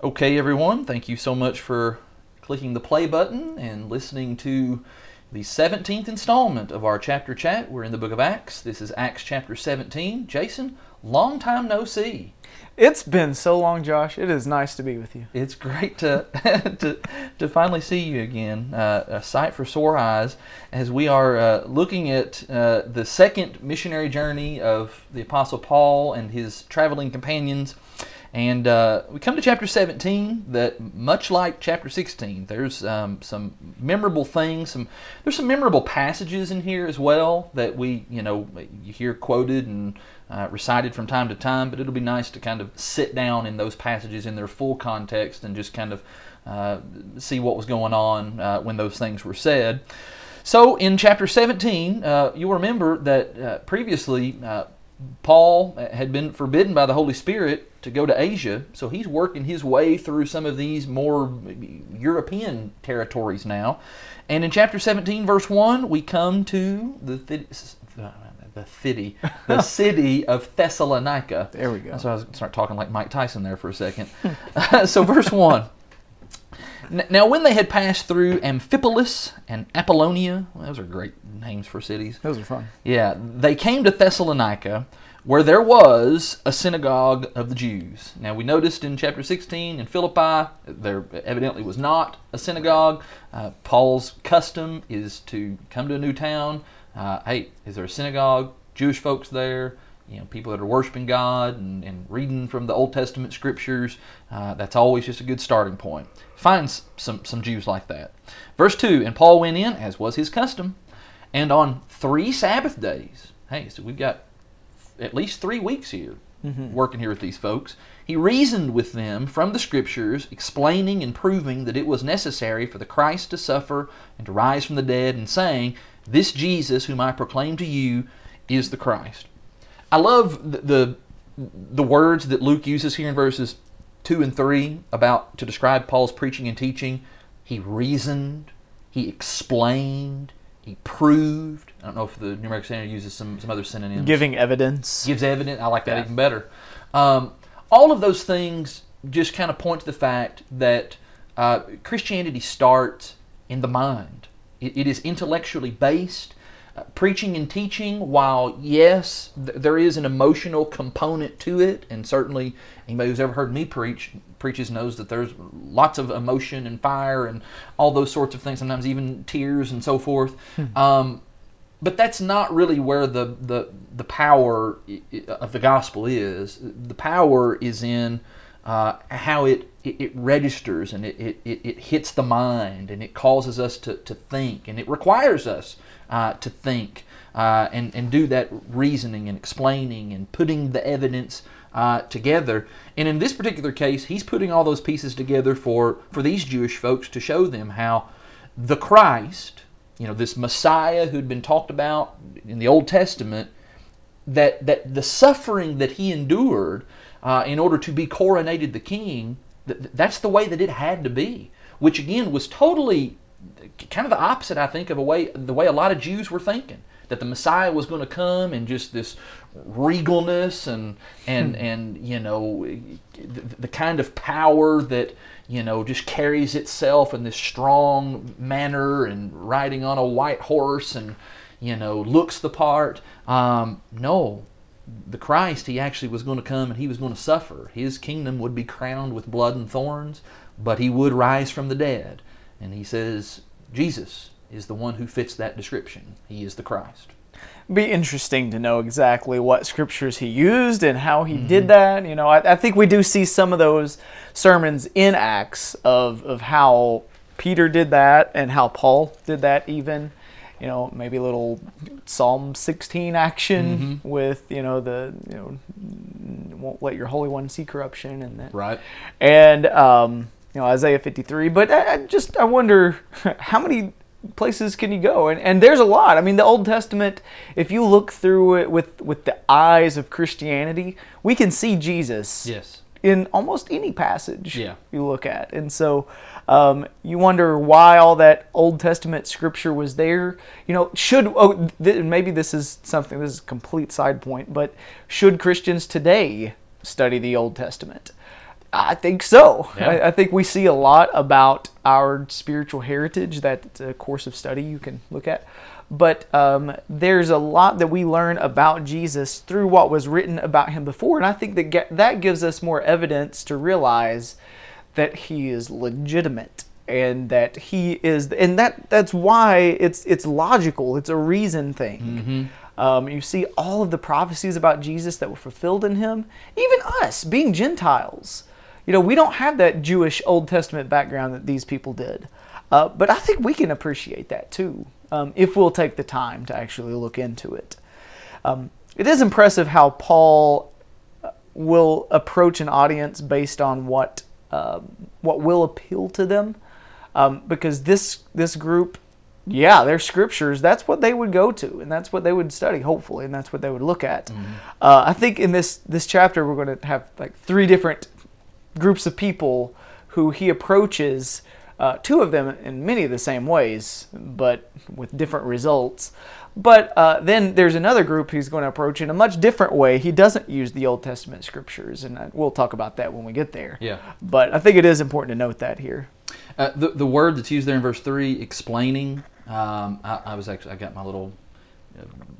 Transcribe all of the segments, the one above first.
Okay, everyone, thank you so much for clicking the play button and listening to the 17th installment of our chapter chat. We're in the book of Acts. This is Acts chapter 17. Jason, long time no see. It's been so long, Josh. It is nice to be with you. It's great to to, to finally see you again. Uh, a sight for sore eyes as we are uh, looking at uh, the second missionary journey of the Apostle Paul and his traveling companions. And uh, we come to chapter 17 that, much like chapter 16, there's um, some memorable things. Some there's some memorable passages in here as well that we, you know, you hear quoted and uh, recited from time to time. But it'll be nice to kind of sit down in those passages in their full context and just kind of uh, see what was going on uh, when those things were said. So in chapter 17, uh, you'll remember that uh, previously Paul uh, had been forbidden by the Holy Spirit to go to Asia, so he's working his way through some of these more European territories now. And in chapter 17, verse 1, we come to the, the city, the city of Thessalonica. There we go. So I was start talking like Mike Tyson there for a second. so verse 1. Now, when they had passed through Amphipolis and Apollonia, well, those are great names for cities. Those are fun. Yeah, they came to Thessalonica, where there was a synagogue of the Jews. Now, we noticed in chapter 16 in Philippi, there evidently was not a synagogue. Uh, Paul's custom is to come to a new town. Uh, hey, is there a synagogue? Jewish folks there you know, people that are worshiping God and, and reading from the Old Testament scriptures. Uh, that's always just a good starting point. Find some, some Jews like that. Verse 2 And Paul went in, as was his custom, and on three Sabbath days, hey, so we've got at least three weeks here mm-hmm. working here with these folks. He reasoned with them from the scriptures, explaining and proving that it was necessary for the Christ to suffer and to rise from the dead, and saying, This Jesus, whom I proclaim to you, is the Christ. I love the, the, the words that Luke uses here in verses two and three about to describe Paul's preaching and teaching. He reasoned, he explained, he proved. I don't know if the New American Standard uses some, some other synonyms. Giving evidence. Gives evidence. I like that yeah. even better. Um, all of those things just kind of point to the fact that uh, Christianity starts in the mind. it, it is intellectually based preaching and teaching, while yes, th- there is an emotional component to it, and certainly anybody who's ever heard me preach preaches knows that there's lots of emotion and fire and all those sorts of things. Sometimes even tears and so forth. Hmm. Um, but that's not really where the the the power of the gospel is. The power is in uh, how it, it, it, registers and it, it, it hits the mind and it causes us to, to think and it requires us uh, to think uh, and, and do that reasoning and explaining and putting the evidence uh, together. And in this particular case, he's putting all those pieces together for, for these Jewish folks to show them how the Christ, you know, this Messiah who'd been talked about in the Old Testament, that, that the suffering that he endured uh, in order to be coronated the king, that, that's the way that it had to be, which again was totally kind of the opposite, I think, of a way the way a lot of Jews were thinking that the Messiah was going to come and just this regalness and and hmm. and you know the, the, kind of power that you know just carries itself in this strong manner and riding on a white horse and you know looks the part. Um, no, the Christ, he actually was going to come and he was going to suffer. His kingdom would be crowned with blood and thorns, but he would rise from the dead. And he says, Jesus is the one who fits that description. He is the Christ. Be interesting to know exactly what scriptures he used and how he mm-hmm. did that. You know, I, I, think we do see some of those sermons in Acts of, of how Peter did that and how Paul did that, even. You know, maybe a little Psalm 16 action mm-hmm. with, you know, the, you know, won't let your Holy One see corruption and that. Right. And, um, you know Isaiah 53. But I, I just I wonder how many places can you go? And and there's a lot. I mean, the Old Testament. If you look through it with with the eyes of Christianity, we can see Jesus. Yes. In almost any passage yeah. you look at, and so um, you wonder why all that Old Testament scripture was there. You know, should oh, th- maybe this is something. This is a complete side point, but should Christians today study the Old Testament? I think so. Yeah. I, I think we see a lot about our spiritual heritage. That's a course of study you can look at. But um, there's a lot that we learn about Jesus through what was written about him before, and I think that that gives us more evidence to realize that he is legitimate and that he is, and that that's why it's it's logical. It's a reason thing. Um, you see all of the prophecies about Jesus that were fulfilled in him. Even us, being Gentiles, you know, we don't have that Jewish Old Testament background that these people did. Uh, but I think we can appreciate that too, um, if we'll take the time to actually look into it. Um, it is impressive how Paul uh, will approach an audience based on what um, what will appeal to them, um, because this this group, yeah, their scriptures. That's what they would go to, and that's what they would study, hopefully, and that's what they would look at. Uh, I think in this this chapter we're going to have like three different groups of people who he approaches. Uh, two of them in many of the same ways, but with different results. But uh, then there's another group he's going to approach in a much different way. He doesn't use the Old Testament scriptures, and uh, we'll talk about that when we get there. Yeah. But I think it is important to note that here. Uh, the, the word that's used there in verse 3, explaining, um, I, I was actually, I got my little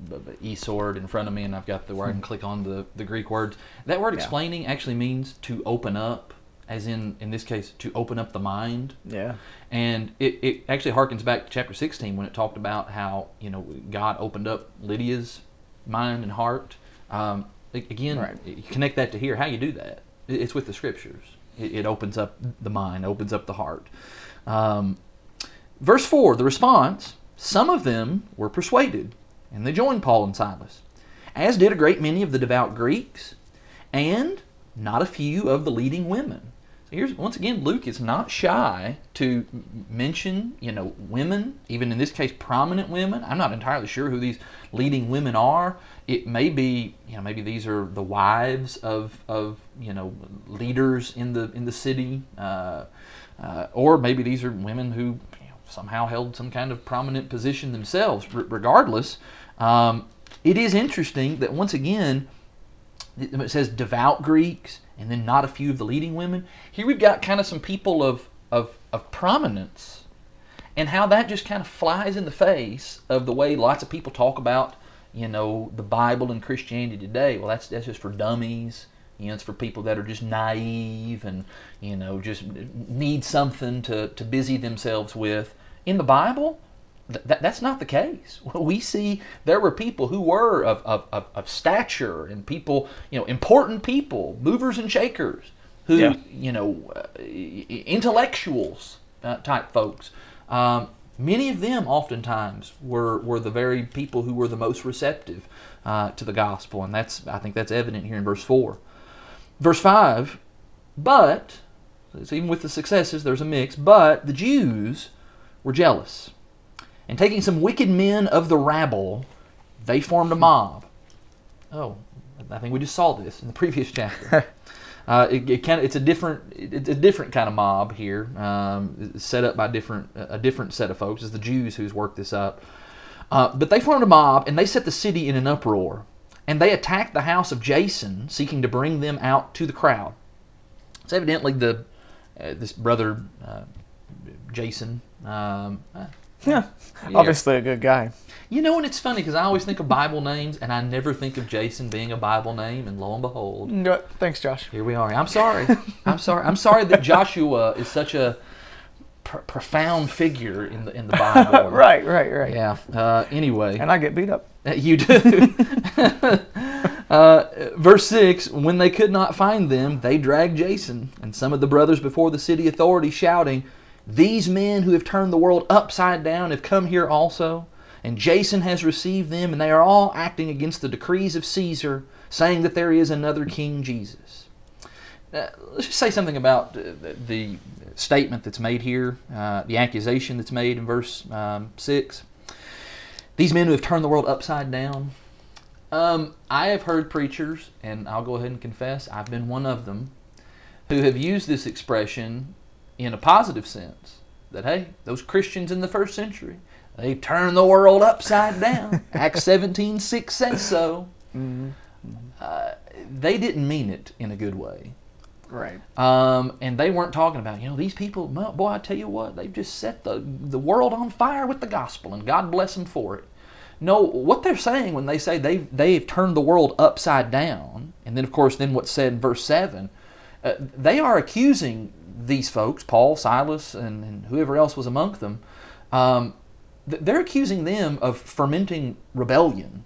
b- e-sword in front of me and I've got the where I can click on the, the Greek words. That word Yeah. explaining actually means to open up, as in, in this case, to open up the mind. Yeah. And it, it actually harkens back to chapter 16 when it talked about how, you know, God opened up Lydia's mind and heart. Um, again, Right. connect that to here. How you do that? It's with the scriptures. It, it opens up the mind, opens up the heart. Um, verse 4, the response some of them were persuaded, and they joined Paul and Silas, as did a great many of the devout Greeks, and not a few of the leading women. So here's once again, Luke is not shy to mention, you know, women, even in this case, prominent women. I'm not entirely sure who these leading women are. It may be, you know, maybe these are the wives of, of you know, leaders in the in the city, uh, uh, or maybe these are women who somehow held some kind of prominent position themselves. R- regardless, um, it is interesting that once again it says devout Greeks and then not a few of the leading women. Here we've got kind of some people of, of, of prominence and how that just kind of flies in the face of the way lots of people talk about, you know, the Bible and Christianity today. Well, that's, that's just for dummies. You know, it's for people that are just naive and, you know, just need something to, to busy themselves with. In the Bible, Th- that's not the case. We see there were people who were of, of, of, of stature and people, you know, important people, movers and shakers, who, Yeah. you know, uh, intellectuals uh, type folks. Um, many of them oftentimes were, were the very people who were the most receptive uh, to the gospel. And that's, I think that's evident here in verse 4. Verse 5, but, so even with the successes, there's a mix, but the Jews were jealous. And taking some wicked men of the rabble, they formed a mob. Oh, I think we just saw this in the previous chapter. uh, it, it kind of, it's a different, it's a different kind of mob here, um, set up by different, a different set of folks. It's the Jews who's worked this up. Uh, but they formed a mob and they set the city in an uproar. And they attacked the house of Jason, seeking to bring them out to the crowd. It's evidently the uh, this brother uh, Jason. Um, uh, Yeah. Yeah. Obviously a good guy. you know, and it's funny because I always think of Bible names, and I never think of Jason being a Bible name. And lo and behold, No, Thanks, Josh. here we are. I'm sorry. I'm sorry. I'm sorry that Joshua is such a pr- profound figure in the in the Bible. right, right, right. Yeah. Uh, anyway, And I get beat up. you do. uh, verse 6 When they could not find them, they dragged Jason and some of the brothers before the city authorities, shouting, These men who have turned the world upside down have come here also. And Jason has received them, and they are all acting against the decrees of Caesar, saying that there is another King Jesus. Uh, let's just say something about the, the statement that's made here, uh, the accusation that's made in verse um, 6 these men who have turned the world upside down. Um, I have heard preachers, and I'll go ahead and confess, I've been one of them, who have used this expression in a positive sense. That, hey, those Christians in the first century, they turned the world upside down. Acts 17 6 says so. Uh, they didn't mean it in a good way. Right. Um, and they weren't talking about, you know, these people, boy, I tell you what, they've just set the, the world on fire with the gospel, and God bless them for it. No, what they're saying when they say they've, they've turned the world upside down, and then, of course, then what's said in verse 7, uh, they are accusing these folks, Paul, Silas, and, and whoever else was among them, um, th- they're accusing them of fermenting rebellion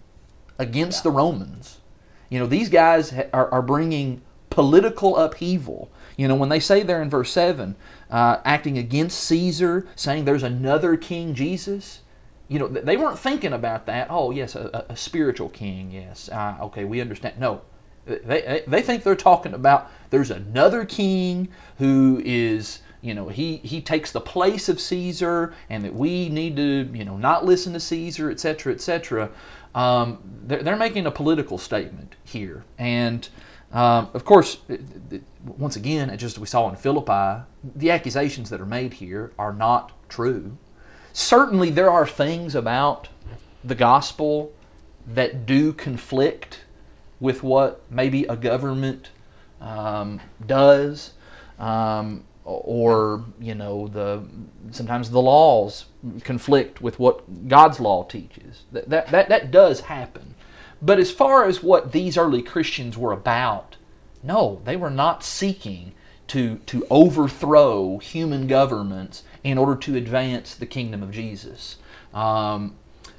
against the Romans. You know, these guys ha- are, are bringing political upheaval. You know, when they say there in verse 7, uh, acting against Caesar, saying there's another king, Jesus, you know, they weren't thinking about that. Oh, yes, a, a a spiritual king, yes. Uh, okay, we understand. No. They, they, think they're talking about there's another king who is, you know, he, he takes the place of Caesar and that we need to, you know, not listen to Caesar, etc., etc. Um, they're, they're making a political statement here. And um, of course, once again, just we saw in Philippi, the accusations that are made here are not true. Certainly, there are things about the gospel that do conflict with what maybe a government um, does, um, or you know, the sometimes the laws conflict with what God's law teaches. That that that, that does happen. But as far as what these early Christians were about, no, they were not seeking to, to overthrow human governments in order to advance the kingdom of Jesus. Um,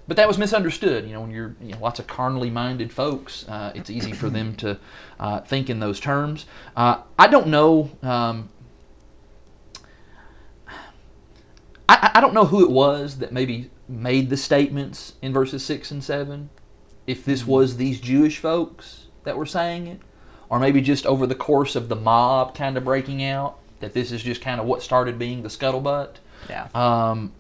but that was misunderstood. You know, when you're you know, lots of carnally minded folks, uh, it's easy for them to uh, think in those terms. Uh, I don't know. Um, I, I don't know who it was that maybe made the statements in verses six and seven. If this was these Jewish folks that were saying it, or maybe just over the course of the mob kind of breaking out, that this is just kind of what started being the scuttlebutt. Yeah. Um,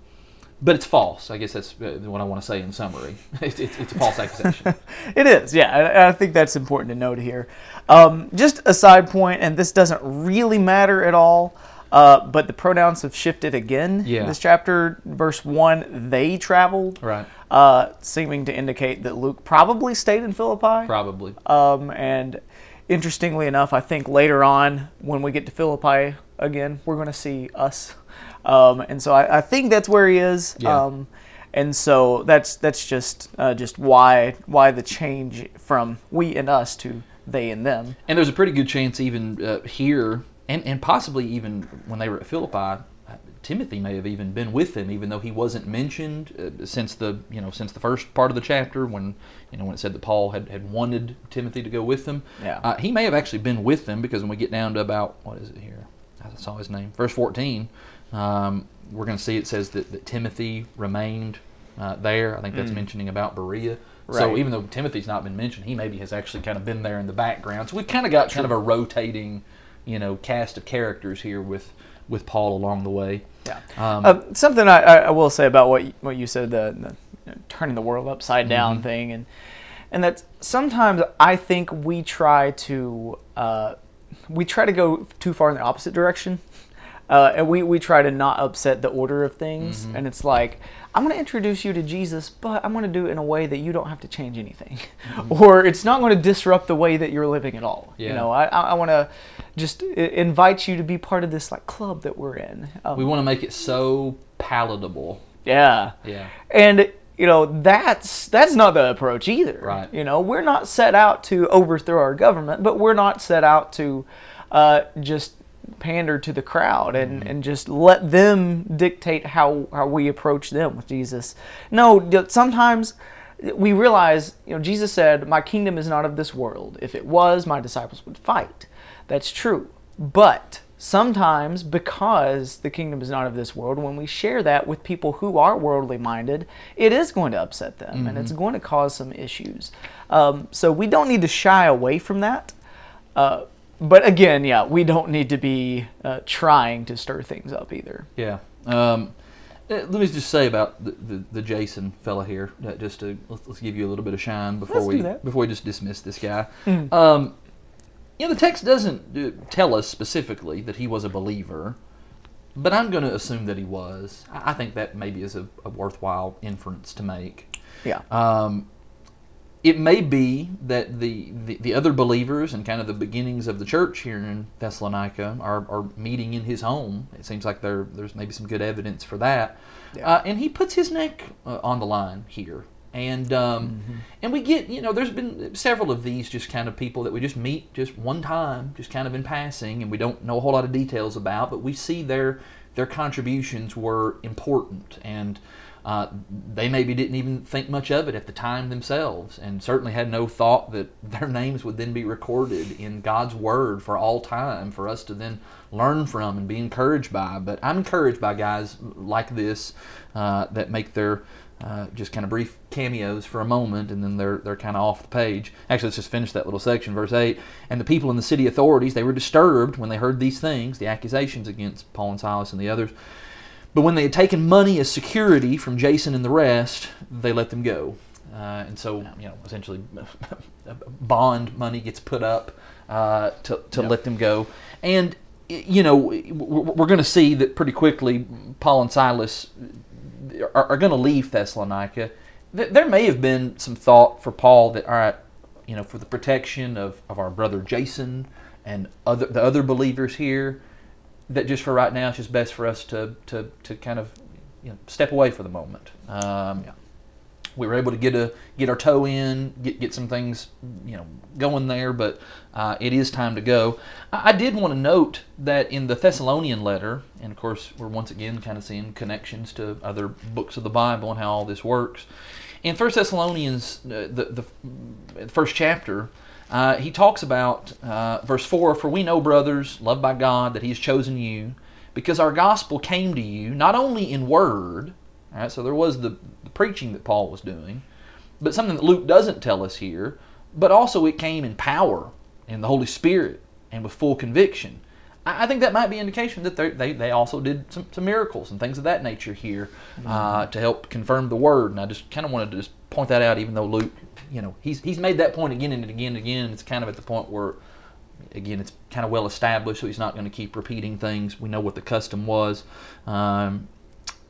but it's false. I guess that's uh, what I want to say in summary. It's, it's, it's a false accusation. It is, yeah. I, I think that's important to note here. Um, just a side point, and this doesn't really matter at all, uh, but the pronouns have shifted again Yeah. in this chapter. Verse 1, they traveled, right. uh, seeming to indicate that Luke probably stayed in Philippi. Probably. Um, and interestingly enough, I think later on, when we get to Philippi again, we're going to see us. Um, and so I, I think that's where he is. Yeah. Um, and so that's that's just uh, just why why the change from we and us to they and them. And there's a pretty good chance even uh, here, and, and possibly even when they were at Philippi, uh, Timothy may have even been with them, even though he wasn't mentioned uh, since the you know since the first part of the chapter when you know when it said that Paul had, had wanted Timothy to go with them. Yeah. Uh, he may have actually been with them because when we get down to about what is it here? I saw his name, verse 14. Um, we're going to see it says that, that Timothy remained uh, there. I think that's mentioning about Berea. So even though Timothy's not been mentioned, he maybe has actually kind of been there in the background. So we've kind of got kind of a rotating, you know, cast of characters here with with Paul along the way. Yeah. Um, Uh, something I, I I will say about what you, what you said the, the you know, turning the world upside down Mm-hmm. thing and and that sometimes I think we try to uh, we try to go too far in the opposite direction. Uh, and we, we try to not upset the order of things. Mm-hmm. And it's like, I'm going to introduce you to Jesus, but I'm going to do it in a way that you don't have to change anything. or it's not going to disrupt the way that you're living at all. You Mm-hmm. Know, I, I, I want to just invite you to be part of this like club that we're in. Um, we want to make it so palatable. yeah. Yeah. And you know that's that's not the approach either. Right. You know we're not set out to overthrow our government, but we're not set out to uh, just pander to the crowd and, and just let them dictate how, how we approach them with Jesus. No, sometimes we realize, you know, Jesus said, "My kingdom is not of this world. If it was, my disciples would fight." That's true. But sometimes because the kingdom is not of this world, when we share that with people who are worldly minded, it is going to upset them and it's going to cause some issues. Um, so we don't need to shy away from that. Uh, but again, yeah, we don't need to be uh, trying to stir things up either. Yeah. Um, eh, let me just say about the, the, the Jason fella here, uh, just to let's, let's give you a little bit of shine before Let's we before we just dismiss this guy. Um, you know, the text doesn't uh, tell us specifically that he was a believer, but I'm going to assume that he was. I, I think that maybe is a, a worthwhile inference to make. Yeah. Um, it may be that the, the, the other believers and kind of the beginnings of the church here in Thessalonica are, are meeting in his home. It seems like there there's maybe some good evidence for that. Yeah. Uh, and he puts his neck uh, on the line here. And um, and we get you know there's been several of these just kind of people that we just meet just one time just kind of in passing and we don't know a whole lot of details about but we see their their contributions were important and uh, they maybe didn't even think much of it at the time themselves, and certainly had no thought that their names would then be recorded in God's Word for all time for us to then learn from and be encouraged by. But I'm encouraged by guys like this uh, that make their uh, just kind of brief cameos for a moment, and then they're they're kind of off the page. Actually, let's just finish that little section, verse eight. And the people in the city authorities they were disturbed when they heard these things, the accusations against Paul and Silas and the others. But when they had taken money as security from Jason and the rest, they let them go. Uh, and so, you know, essentially, bond money gets put up uh, to, to Yep. let them go. And, you know, we're going to see that pretty quickly Paul and Silas are, are going to leave Thessalonica. There may have been some thought for Paul that, all right, you know, for the protection of, of our brother Jason and other the other believers here, that just for right now, it's just best for us to to, to kind of you know, step away for the moment. Um, We were able to get a get our toe in, get get some things you know going there, but uh, it is time to go. I, I did want to note that in the Thessalonian letter, and of course we're once again kind of seeing connections to other books of the Bible and how all this works. In First Thessalonians, uh, the, the the first chapter, uh, he talks about uh, verse 4 For we know, brothers, loved by God, that He has chosen you, because our gospel came to you not only in word, all right, so there was the, the preaching that Paul was doing, but something that Luke doesn't tell us here, but also it came in power, in the Holy Spirit, and with full conviction. I I think that might be indication that they, they, also did some, some miracles and things of that nature here uh, to help confirm the word. And I just kind of wanted to just point that out, even though Luke, you know, he's, he's made that point again and again and again. It's kind of at the point where, again, it's kind of well established, so he's not going to keep repeating things. We know what the custom was. Um,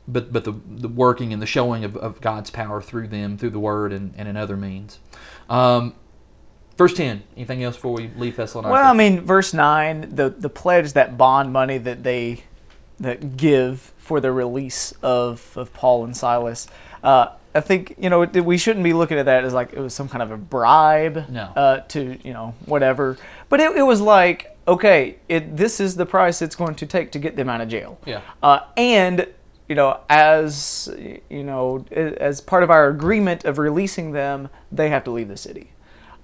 but, but the, the working and the showing of, of God's power through them, through the word and, and in other means. Um, verse 10, anything else before we leave Thessalonica? Well, I mean, verse nine, the the pledge, that bond money that they that give for the release of of Paul and Silas. Uh, I think you know we shouldn't be looking at that as like it was some kind of a bribe No. uh, to you know whatever. But it, it was like okay, it this is the price it's going to take to get them out of jail. Yeah. Uh, and you know, as you know, as part of our agreement of releasing them, they have to leave the city.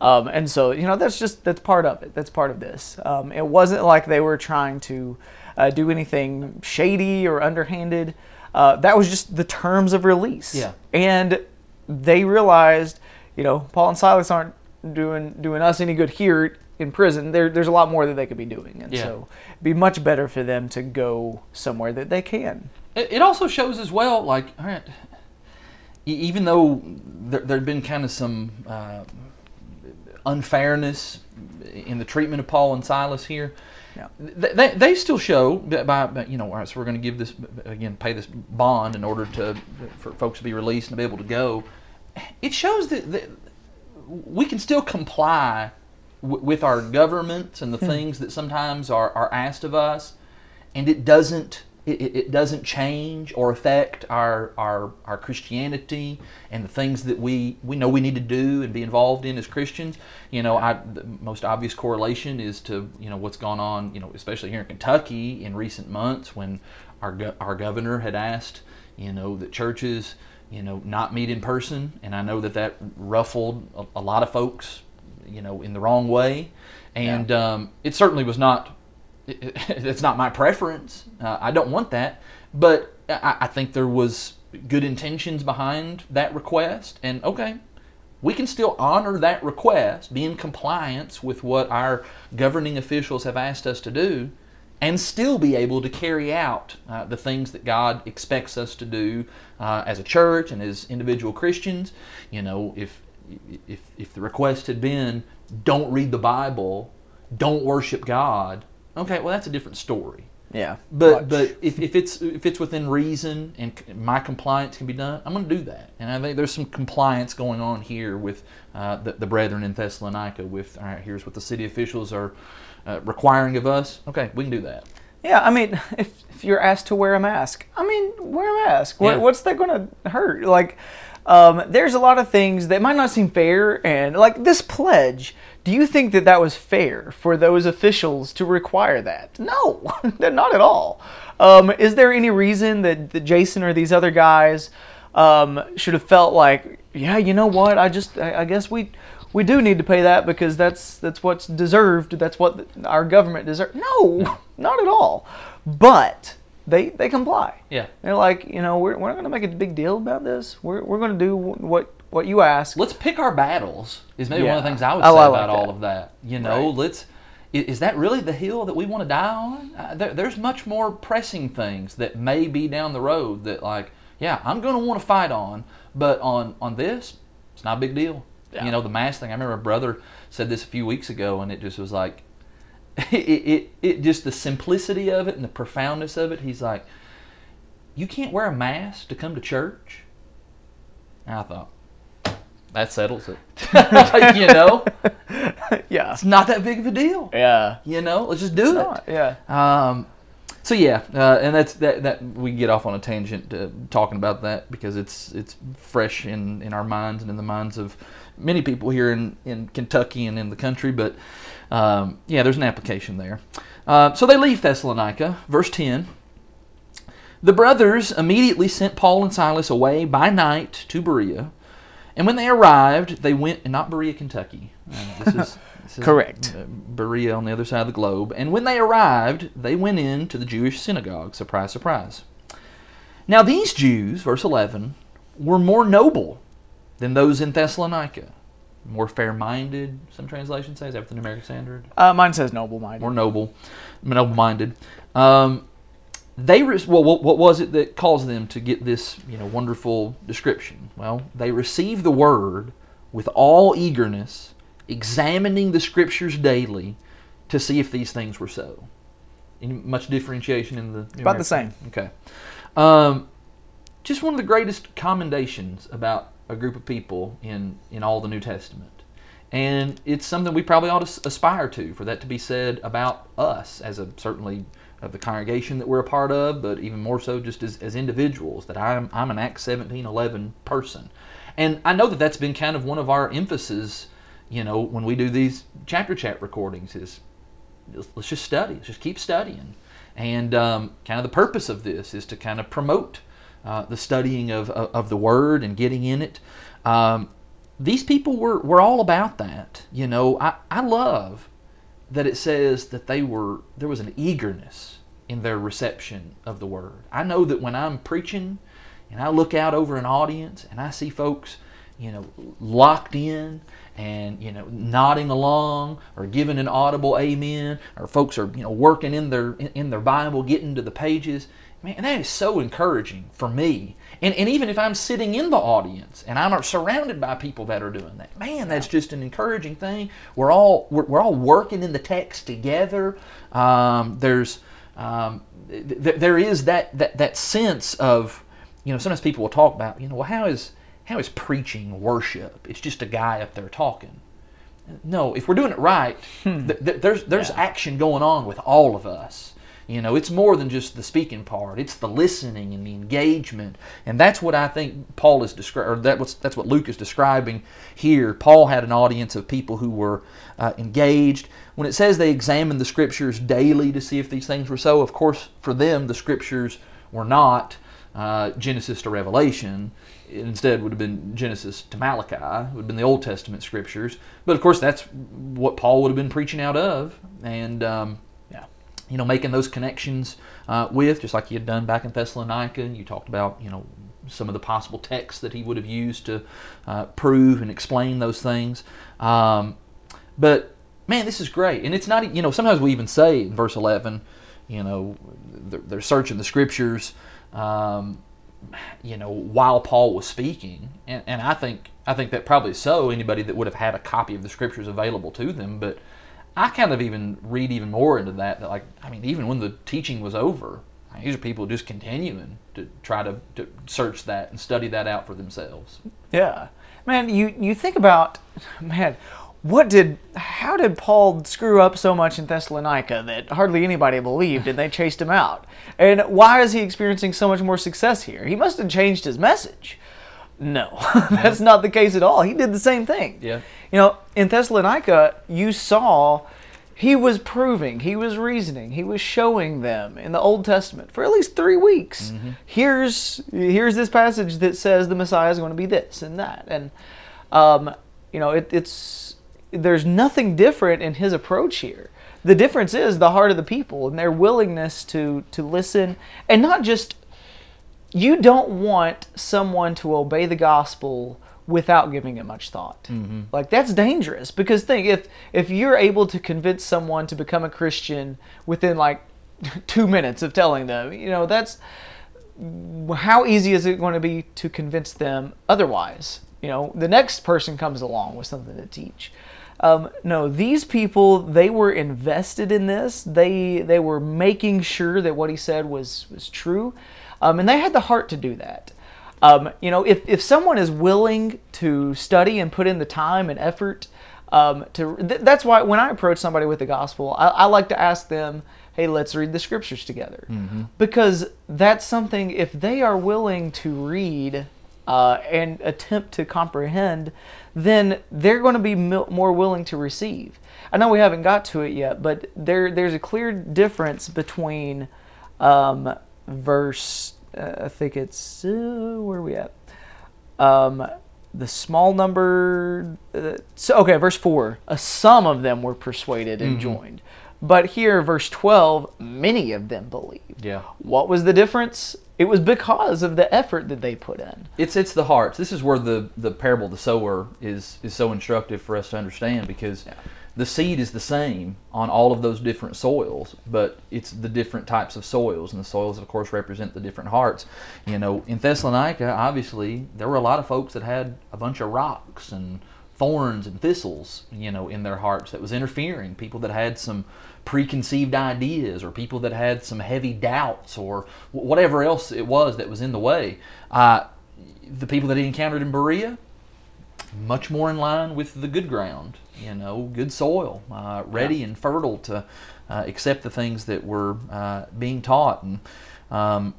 Um, and so, you know, that's just that's part of it. That's part of this. Um, it wasn't like they were trying to uh, do anything shady or underhanded. Uh, that was just the terms of release. Yeah. And they realized, you know, Paul and Silas aren't doing doing us any good here in prison. There, there's a lot more that they could be doing, and Yeah. so it'd be much better for them to go somewhere that they can. It, it also shows as well, like, all right, even though there had been kind of some uh, unfairness in the treatment of Paul and Silas here, Yeah. th- they, they still show that by, you know all right so we're going to give this again pay this bond in order to for folks to be released and to be able to go it shows that, that we can still comply w- with our governments and the hmm. things that sometimes are, are asked of us and it doesn't it, it- doesn't change or affect our, our our Christianity and the things that we we know we need to do and be involved in as Christians. You know, I the most obvious correlation is to you know what's gone on. You know, especially here in Kentucky in recent months when our go- our governor had asked you know that churches you know not meet in person, and I know that that ruffled a, a lot of folks you know in the wrong way, and um, it certainly was not it- it- it's not my preference. Uh, I don't want that, but I, I think there was good intentions behind that request, and okay, we can still honor that request, be in compliance with what our governing officials have asked us to do, and still be able to carry out uh, the things that God expects us to do uh, as a church and as individual Christians. You know, if if if the request had been, don't read the Bible, don't worship God, okay, well that's a different story. Yeah. But much. but if, if it's if it's within reason and my compliance can be done, I'm going to do that. And I think there's some compliance going on here with uh, the, the brethren in Thessalonica. With all right, here's what the city officials are uh, requiring of us. Okay, we can do that. Yeah, I mean, if, if you're asked to wear a mask, I mean, wear a mask. What, Yeah. What's that going to hurt? Like, um, there's a lot of things that might not seem fair, and like this pledge. Do you think that that was fair for those officials to require that? No, not at all. Um, is there any reason that, that Jason or these other guys um, should have felt like, yeah, you know what? I just, I, I guess we, we do need to pay that because that's that's what's deserved. That's what our government deserves. No, not at all. But they they comply. Yeah. They're like, you know, we're, we're not going to make a big deal about this. We're, we're going to do what what you ask. Let's pick our battles. Is maybe one of the things I would I say like about that. all of that. You know, Right. let's. Is that really the hill that we want to die on? Uh, there, there's much more pressing things that may be down the road that, like, yeah, I'm going to want to fight on, but on on this, it's not a big deal. Yeah. You know, the mask thing. I remember a brother said this a few weeks ago, and it just was like, it, it, it just the simplicity of it and the profoundness of it. He's like, you can't wear a mask to come to church. And I thought, that settles it. you know, yeah. it's not that big of a deal. Yeah. You know, let's just do it. Not- yeah. Um, so yeah, uh, and that's that. That we get off on a tangent uh, talking about that because it's it's fresh in, in our minds and in the minds of many people here in, in Kentucky and in the country. But um, yeah, there's an application there. Uh, so they leave Thessalonica, verse ten. The brothers immediately sent Paul and Silas away by night to Berea, and when they arrived, they went not Berea, Kentucky. Uh, this is this is, Correct. uh, Berea on the other side of the globe. And when they arrived, they went in to the Jewish synagogue. Surprise, surprise. Now these Jews, verse 11, were more noble than those in Thessalonica. More fair minded, some translations say. Is that the New American Standard? Uh, mine says noble minded. More noble, noble minded. Um, they re- well, what, what was it that caused them to get this you know wonderful description? Well, they received the word with all eagerness, examining the scriptures daily to see if these things were so. Any much differentiation in the About the same. Okay. Um, just one of the greatest commendations about a group of people in in all the New Testament, and it's something we probably ought to aspire to for that to be said about us as a certainly of the congregation that we're a part of, but even more so just as, as individuals that I'm I'm an Acts seventeen eleven person, and I know that that's been kind of one of our emphasis. You know, when we do these chapter chat recordings, is let's just study. Let's just keep studying. And um, kind of the purpose of this is to kind of promote uh, the studying of, of, of the Word and getting in it. Um, these people were, were all about that. You know, I, I love that it says that they were there was an eagerness in their reception of the Word. I know that when I'm preaching and I look out over an audience and I see folks, you know, locked in and you know nodding along or giving an audible amen or folks are you know working in their in, their bible getting to the pages man that is so encouraging for me and, and even if i'm sitting in the audience and i'm surrounded by people that are doing that man that's just an encouraging thing we're all we're, we're all working in the text together um, there's um, th- th- there is that, that that sense of you know sometimes people will talk about you know well how is how is preaching worship? It's just a guy up there talking. No, if we're doing it right, th- th- there's there's action going on with all of us. You know, it's more than just the speaking part. It's the listening and the engagement, and that's what I think Paul is describing. Or that was that's what Luke is describing here. Paul had an audience of people who were uh, engaged. When it says they examined the scriptures daily to see if these things were so, of course, for them the scriptures were not uh, Genesis to Revelation. It instead would have been Genesis to Malachi, It would have been the Old Testament scriptures. But of course, that's what Paul would have been preaching out of, and um. You know, making those connections uh, with, just like he had done back in Thessalonica. And you talked about, you know, some of the possible texts that he would have used to uh, prove and explain those things. Um, but man, this is great, and it's not, you know, sometimes we even say in verse eleven, you know, they're, they're searching the scriptures. Um, you know, while Paul was speaking, and, and I think I think that probably so. Anybody that would have had a copy of the scriptures available to them, but I kind of even read even more into that. That like, I mean, even when the teaching was over, these are people just continuing to try to, to search that and study that out for themselves. Yeah, man. You you think about, man, what did how did Paul screw up so much in Thessalonica that hardly anybody believed and they chased him out? And why is he experiencing so much more success here? He must have changed his message. No, that's not the case at all. He did the same thing. Yeah. You know, in Thessalonica, you saw he was proving, he was reasoning, he was showing them in the Old Testament for at least three weeks. Here's here's this passage that says the Messiah is going to be this and that, and um, you know, it, it's there's nothing different in his approach here. The difference is the heart of the people and their willingness to to listen, and not just you don't want someone to obey the gospel without giving it much thought. Like that's dangerous because think if if you're able to convince someone to become a Christian within like 2 minutes of telling them, you know, that's how easy is it going to be to convince them otherwise? You know, the next person comes along with something to teach. Um, no, these people they were invested in this. They they were making sure that what he said was was true, um, and they had the heart to do that. Um, you know, if if someone is willing to study and put in the time and effort, um, to th- that's why when I approach somebody with the gospel, I, I like to ask them, "Hey, let's read the scriptures together," because that's something. If they are willing to read uh, and attempt to comprehend, then they're going to be mil- more willing to receive. I know we haven't got to it yet, but there there's a clear difference between um, verse. Uh, I think it's uh, where are we at? Um, the small number. Uh, so okay, verse four. Uh, some of them were persuaded and joined, but here, verse twelve, many of them believed. Yeah. What was the difference? It was because of the effort that they put in. It's it's the hearts. This is where the, the parable of the sower is is so instructive for us to understand because the seed is the same on all of those different soils, but it's the different types of soils, and the soils, of course, represent the different hearts. You know, in Thessalonica, obviously, there were a lot of folks that had a bunch of rocks and thorns and thistles, you know, in their hearts that was interfering. People that had some preconceived ideas, or people that had some heavy doubts, or whatever else it was that was in the way. Uh, the people that he encountered in Berea, much more in line with the good ground, you know, good soil, uh, ready and fertile to uh, accept the things that were uh, being taught. And um,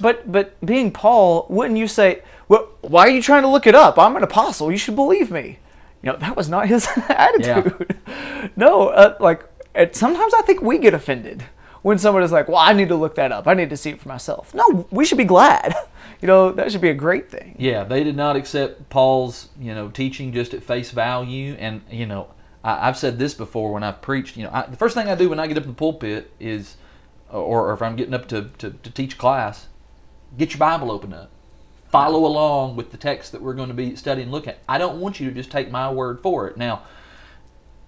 But but being Paul, wouldn't you say, well, why are you trying to look it up? I'm an apostle. You should believe me. You know, that was not his attitude. No, uh, like it, sometimes I think we get offended when someone is like, well, I need to look that up. I need to see it for myself. No, we should be glad. You know, that should be a great thing. yeah, they did not accept Paul's, you know, teaching just at face value. And you know, I, I've said this before when I've preached. You know, I, the first thing I do when I get up in the pulpit is, or, or if I'm getting up to, to, to teach class, get your Bible open up. Follow along with the text that we're going to be studying and look at. I don't want you to just take my word for it. Now,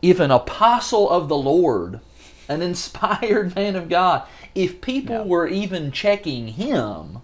if an apostle of the Lord, an inspired man of God, if people Yeah. were even checking him,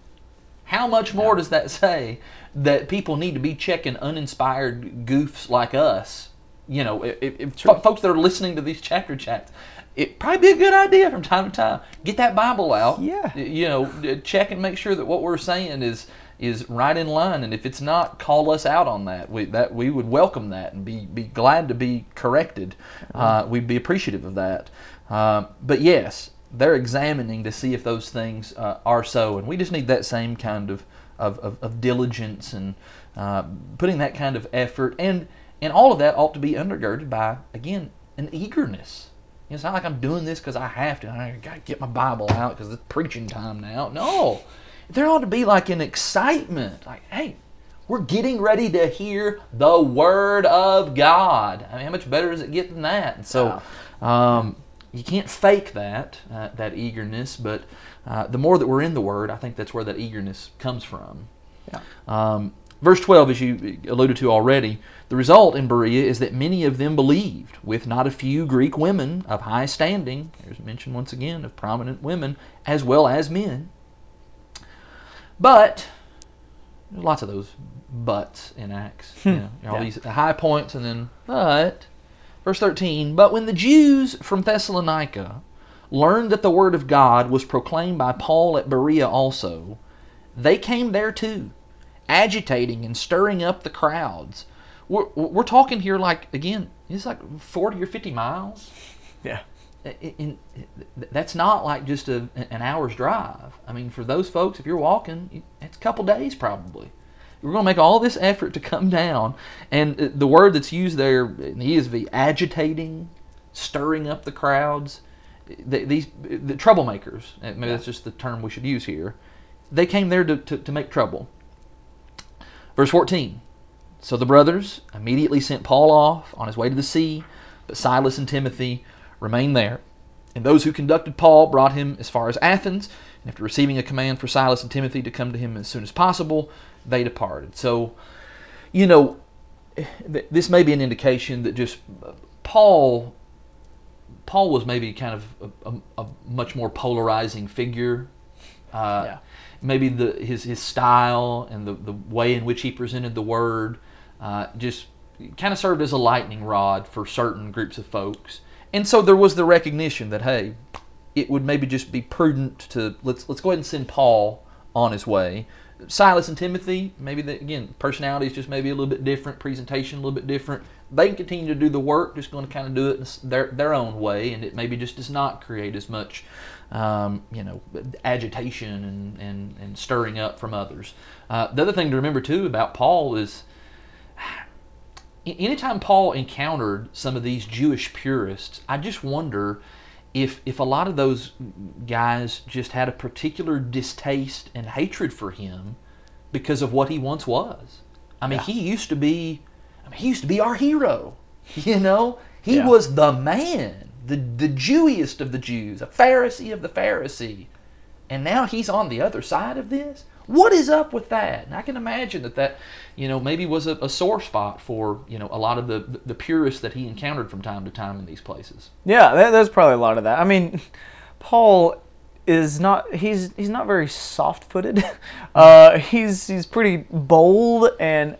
how much more does that say that people need to be checking uninspired goofs like us? You know, if, if fo- folks that are listening to these chapter chats, it'd probably be a good idea from time to time get that Bible out. Yeah. You know, check and make sure that what we're saying is is right in line, and if it's not, call us out on that. We that we would welcome that and be be glad to be corrected. Uh, we'd be appreciative of that. Uh, but yes, they're examining to see if those things uh, are so, and we just need that same kind of of, of, of diligence and uh, putting that kind of effort, and and all of that ought to be undergirded by again an eagerness. It's not like I'm doing this because I have to. I got to get my Bible out because it's preaching time now. No, there ought to be like an excitement. Like, hey, we're getting ready to hear the Word of God. I mean, how much better does it get than that? And so, um, you can't fake that uh, that eagerness. But uh, the more that we're in the Word, I think that's where that eagerness comes from. Yeah. Um, verse 12, as you alluded to already, the result in Berea is that many of them believed, with not a few Greek women of high standing. There's mention once again of prominent women as well as men. But there's lots of those buts in Acts. You know, all Yeah. these high points and then but. Verse 13 But when the Jews from Thessalonica learned that the word of God was proclaimed by Paul at Berea also, they came there too, agitating and stirring up the crowds. We're, we're talking here like, again, it's like 40 or 50 miles. Yeah. In, that's not like just a, an hour's drive. I mean, for those folks, if you're walking, it's a couple days probably. We're going to make all this effort to come down. And uh, the word that's used there in the ESV, agitating, stirring up the crowds, the, these the troublemakers, maybe that's just the term we should use here, they came there to, to, to make trouble. Verse 14 So the brothers immediately sent Paul off on his way to the sea, but Silas and Timothy remained there. And those who conducted Paul brought him as far as Athens, and after receiving a command for Silas and Timothy to come to him as soon as possible, they departed. So, you know, this may be an indication that just Paul Paul was maybe kind of a, a, a much more polarizing figure. Uh, yeah. Maybe the his his style and the, the way in which he presented the word uh, just kind of served as a lightning rod for certain groups of folks. And so there was the recognition that hey, it would maybe just be prudent to let's let's go ahead and send Paul on his way. Silas and Timothy, maybe the, again personalities just maybe a little bit different, presentation a little bit different. They can continue to do the work, just going to kind of do it their their own way, and it maybe just does not create as much, um, you know, agitation and, and and stirring up from others. Uh, the other thing to remember too about Paul is anytime Paul encountered some of these Jewish purists, I just wonder if if a lot of those guys just had a particular distaste and hatred for him because of what he once was. I mean, yeah. he used to be I mean, he used to be our hero. You know? He yeah. was the man, the the Jewiest of the Jews, a Pharisee of the Pharisee. And now he's on the other side of this? What is up with that? And I can imagine that that, you know, maybe was a, a sore spot for, you know, a lot of the, the purists that he encountered from time to time in these places. Yeah, that, there's probably a lot of that. I mean, Paul is not he's he's not very soft-footed. Uh, he's he's pretty bold and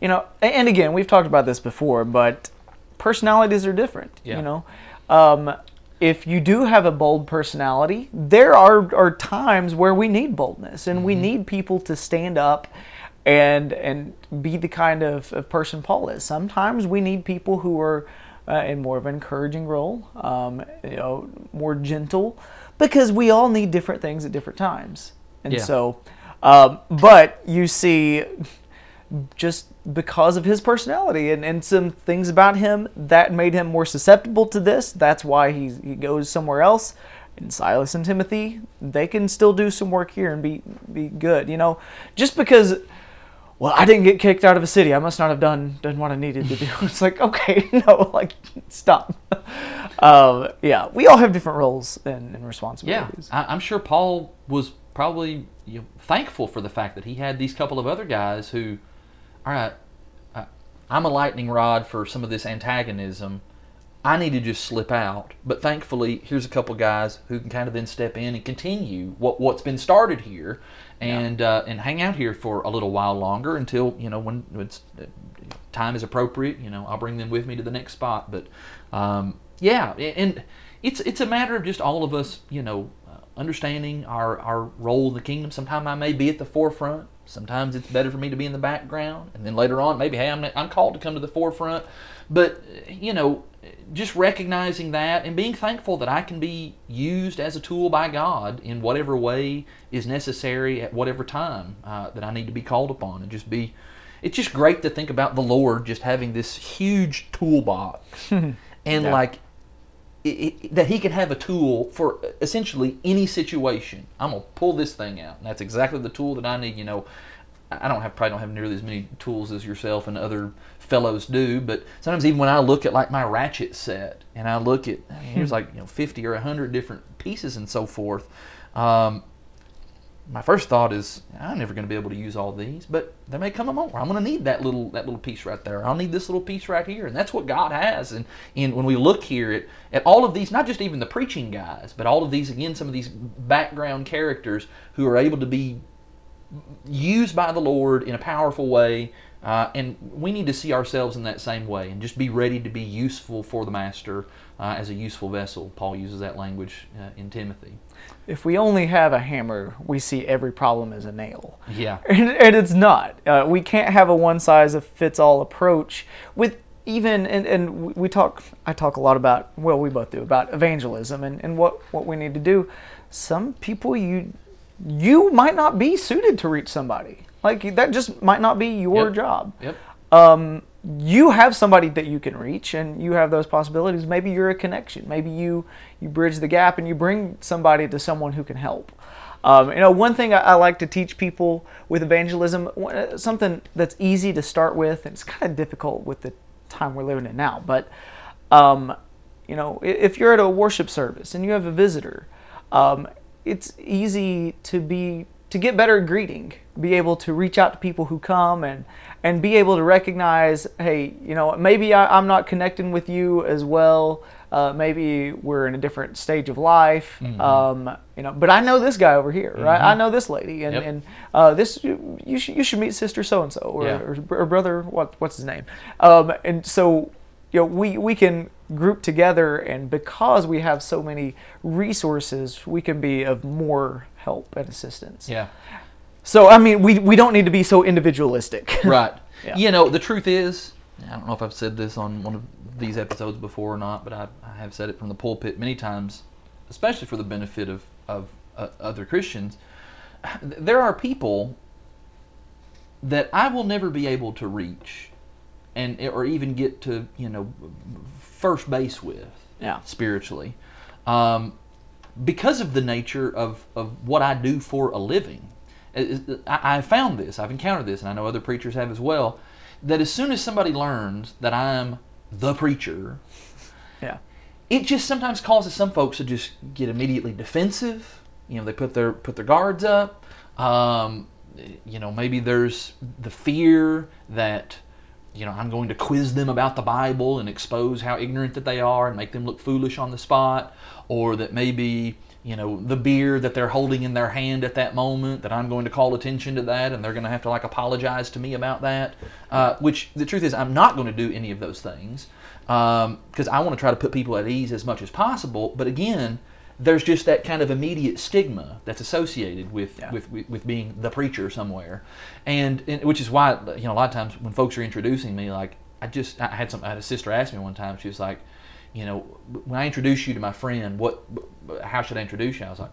you know and again we've talked about this before, but personalities are different. Yeah. You know, um, if you do have a bold personality, there are, are times where we need boldness and mm-hmm. we need people to stand up and and be the kind of, of person Paul is. Sometimes we need people who are uh, in more of an encouraging role, um, you know, more gentle, because we all need different things at different times. And yeah. so, um, but you see just because of his personality and, and some things about him that made him more susceptible to this. That's why he, he goes somewhere else. And Silas and Timothy, they can still do some work here and be be good. You know, just because well, I didn't get kicked out of a city. I must not have done done what I needed to do. It's like, okay, no, like stop. um, yeah, we all have different roles and, and responsibilities. Yeah, I, am sure Paul was probably you know, thankful for the fact that he had these couple of other guys who all right, I'm a lightning rod for some of this antagonism. I need to just slip out. But thankfully, here's a couple guys who can kind of then step in and continue what what's been started here, and yeah. uh, and hang out here for a little while longer until you know when it's uh, time is appropriate. You know, I'll bring them with me to the next spot. But um, yeah, and it's it's a matter of just all of us, you know, uh, understanding our our role in the kingdom. Sometimes I may be at the forefront. Sometimes it's better for me to be in the background, and then later on, maybe hey, I'm I'm called to come to the forefront. But you know, just recognizing that and being thankful that I can be used as a tool by God in whatever way is necessary at whatever time uh, that I need to be called upon, and just be. It's just great to think about the Lord just having this huge toolbox, and yeah. like it, that he can have a tool for essentially any situation. I'm gonna pull this thing out, and that's exactly the tool that I need. You know, I don't have probably don't have nearly as many tools as yourself and other fellows do, but sometimes even when I look at like my ratchet set and I look at I mean, here's like you know 50 or 100 different pieces and so forth. Um, my first thought is I'm never going to be able to use all these, but there may come a moment where I'm going to need that little that little piece right there. I'll need this little piece right here, and that's what God has. And, and when we look here at, at all of these, not just even the preaching guys, but all of these again, some of these background characters who are able to be used by the Lord in a powerful way. Uh, and we need to see ourselves in that same way and just be ready to be useful for the master uh, as a useful vessel. Paul uses that language uh, in Timothy. If we only have a hammer, we see every problem as a nail. Yeah. And, and it's not. Uh, we can't have a one size fits all approach with even and, and we talk I talk a lot about well we both do about evangelism and, and what, what we need to do. Some people you you might not be suited to reach somebody. Like that just might not be your Yep. job. Yep. Um, you have somebody that you can reach and you have those possibilities. Maybe you're a connection. Maybe you you bridge the gap and you bring somebody to someone who can help. Um, you know, one thing I, I like to teach people with evangelism, something that's easy to start with, and it's kind of difficult with the time we're living in now. But um, you know, if you're at a worship service and you have a visitor, um, it's easy to be to get better greeting, be able to reach out to people who come and and be able to recognize, hey, you know, maybe I, I'm not connecting with you as well. Uh, maybe we're in a different stage of life, um, you know. But I know this guy over here, right? I know this lady, and Yep. and uh, this you, you should you should meet sister so and so or or or brother what what's his name, um, and so you know we we can group together, and because we have so many resources, we can be of more help and assistance. Yeah. So I mean, we we don't need to be so individualistic. Right. Yeah. You know, the truth is, I don't know if I've said this on one of these episodes before or not, but I, I have said it from the pulpit many times, especially for the benefit of, of uh, other Christians. There are people that I will never be able to reach and or even get to, you know, first base with Yeah. spiritually. Um, because of the nature of, of what I do for a living. It- it- I, I found this, I've encountered this, and I know other preachers have as well, that as soon as somebody learns that I'm the preacher, Yeah. it just sometimes causes some folks to just get immediately defensive. You know, they put their put their guards up. Um, you know, maybe there's the fear that you know I'm going to quiz them about the Bible and expose how ignorant that they are and make them look foolish on the spot, or that maybe you know the beer that they're holding in their hand at that moment that I'm going to call attention to that and they're going to have to like apologize to me about that. Uh, which the truth is I'm not going to do any of those things because I want to try to put people at ease as much as possible. But again, there's just that kind of immediate stigma that's associated with Yeah. with, with, with being the preacher somewhere, and, and which is why you know a lot of times when folks are introducing me, like I just I had some I had a sister ask me one time, she was like, you know, when I introduce you to my friend, what how should I introduce you? I was like.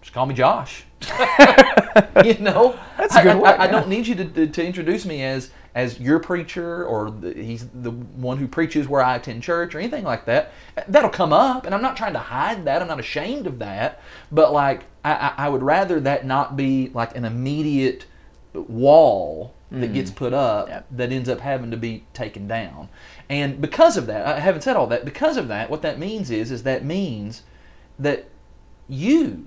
Just call me Josh. you know, That's a good I, way, I, I don't need you to, to, to introduce me as as your preacher or the, he's the one who preaches where I attend church or anything like that. That'll come up, and I'm not trying to hide that. I'm not ashamed of that. But like, I, I, I would rather that not be like an immediate wall that gets put up Yep. that ends up having to be taken down. And because of that, I haven't said all that. Because of that, what that means is is that means that you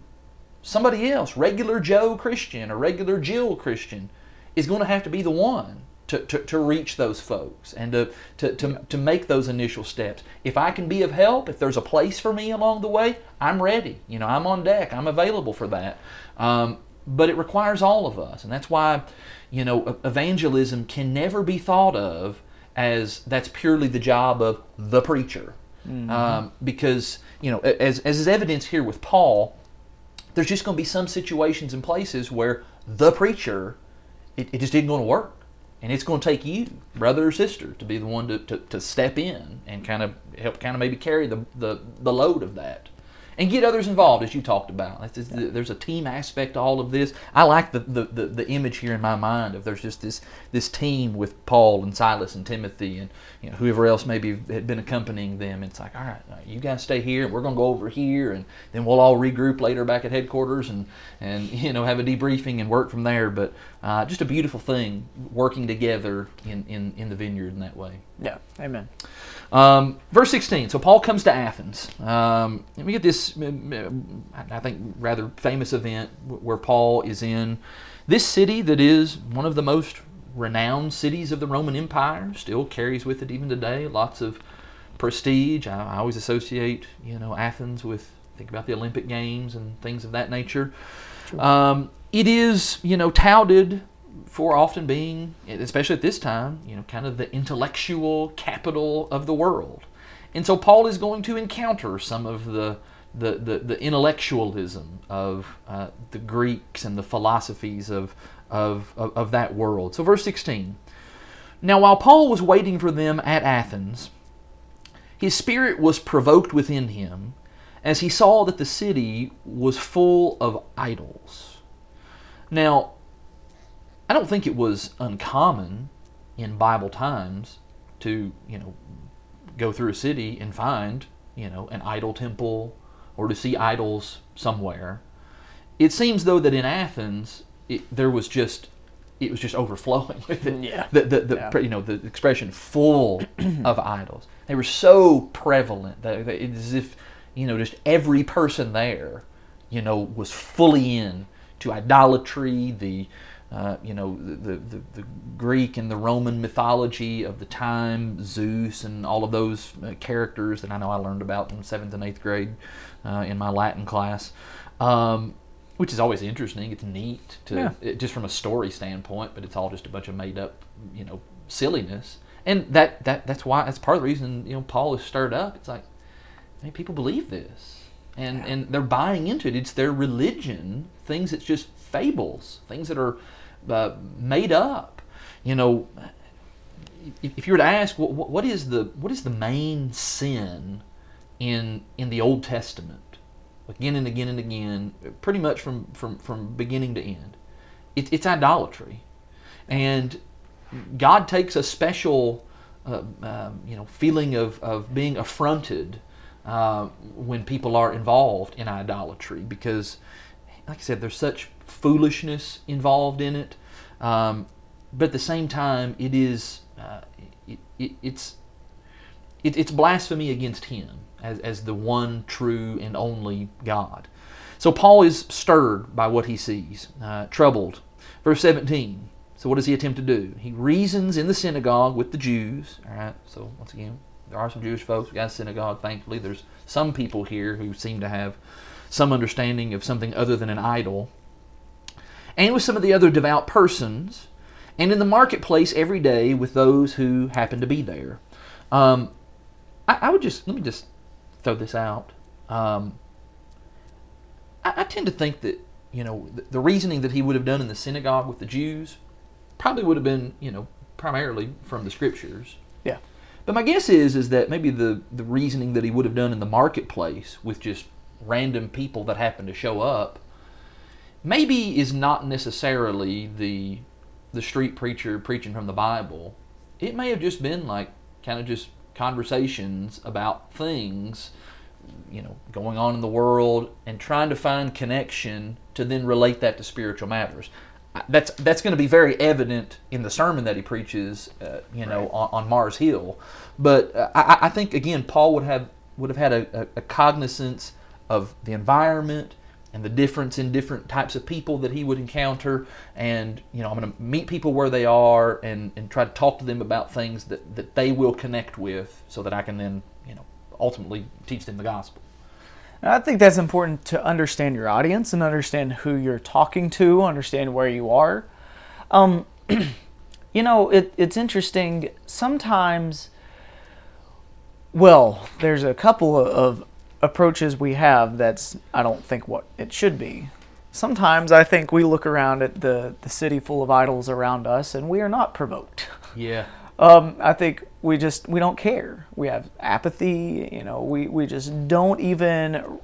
somebody else, regular Joe Christian or regular Jill Christian, is going to have to be the one to, to, to reach those folks and to, to, to, to make those initial steps. If I can be of help, if there's a place for me along the way, I'm ready. You know, I'm on deck. I'm available for that. Um, but it requires all of us. And that's why, you know, evangelism can never be thought of as that's purely the job of the preacher. Um, because, you know, as, as is evidence here with Paul, there's just going to be some situations and places where the preacher, it, it just isn't going to work. And it's going to take you, brother or sister, to be the one to, to, to step in and kind of help kind of maybe carry the, the, the load of that. And get others involved, as you talked about. Just- There's a team aspect to all of this. I like the, the, the, the image here in my mind of there's just this this team with Paul and Silas and Timothy and you know whoever else maybe had been accompanying them. It's like, all right, you guys stay here, and we're gonna go over here, and then we'll all regroup later back at headquarters and and you know have a debriefing and work from there. But uh, just a beautiful thing working together in, in, in the vineyard in that way. Yeah. Amen. Um, verse 16. So Paul comes to Athens. Um, and we get this, I think, rather famous event where Paul is in this city that is one of the most renowned cities of the Roman Empire. Still carries with it even today lots of prestige. I, I always associate, you know, Athens with think about the Olympic Games and things of that nature. Um, it is, you know, touted for often being, especially at this time, you know, kind of the intellectual capital of the world. And so Paul is going to encounter some of the the, the, the intellectualism of uh, the Greeks and the philosophies of, of, of, of that world. So, verse 16. Now, while Paul was waiting for them at Athens, his spirit was provoked within him as he saw that the city was full of idols. Now, I don't think it was uncommon in Bible times to, you know, go through a city and find, you know, an idol temple or to see idols somewhere. It seems though that in Athens it, there was just it was just overflowing with it. Yeah. The, the, the Yeah. you know the expression full of idols. They were so prevalent that that it's as if you know just every person there, you know, was fully in to idolatry. The uh, you know the, the the Greek and the Roman mythology of the time, Zeus and all of those uh, characters that I know I learned about in seventh and eighth grade uh, in my Latin class. Um, which is always interesting. It's neat to Yeah. it, just from a story standpoint, but it's all just a bunch of made up, you know, silliness. And that, that that's why that's part of the reason you know Paul is stirred up. It's like, hey, people believe this, and and they're buying into it. It's their religion. Things that's just fables. Things that are uh, made up. You know, if, you were to ask, what, what is the what is the main sin in in the Old Testament? again and again and again, pretty much from, from, from beginning to end. It, it's idolatry. And God takes a special uh, um, you know, feeling of, of being affronted uh, when people are involved in idolatry because, like I said, there's such foolishness involved in it. Um, but at the same time, it is uh, it, it, it's it, it's blasphemy against him as, as the one true and only God. So Paul is stirred by what he sees, uh, troubled. Verse 17. So what does he attempt to do? He reasons in the synagogue with the Jews. All right. So once again, there are some Jewish folks. We got a synagogue. Thankfully, there's some people here who seem to have some understanding of something other than an idol. And with some of the other devout persons, and in the marketplace every day with those who happen to be there. Um, I, I would just let me just throw this out. Um, I, I tend to think that you know the, the reasoning that he would have done in the synagogue with the Jews probably would have been you know primarily from the scriptures. Yeah. But my guess is is that maybe the the reasoning that he would have done in the marketplace with just random people that happen to show up maybe is not necessarily the the street preacher preaching from the Bible. It may have just been like kind of just conversations about things you know going on in the world and trying to find connection to then relate that to spiritual matters. That's that's going to be very evident in the sermon that he preaches uh, you know on, on mars hill. But uh, I, I think again paul would have would have had a, a, a cognizance of the environment and the difference in different types of people that he would encounter and you know i'm going to meet people where they are and, and try to talk to them about things that, that they will connect with so that i can then you know ultimately teach them the gospel And I think that's important to understand your audience and understand who you're talking to, understand where you are. Um, you know, it, it's interesting. Sometimes, well, there's a couple of, approaches we have that's, I don't think, what it should be. Sometimes I think we look around at the, the city full of idols around us and we are not provoked. yeah Um, I think we just we don't care. We have apathy. You know, we we just don't even.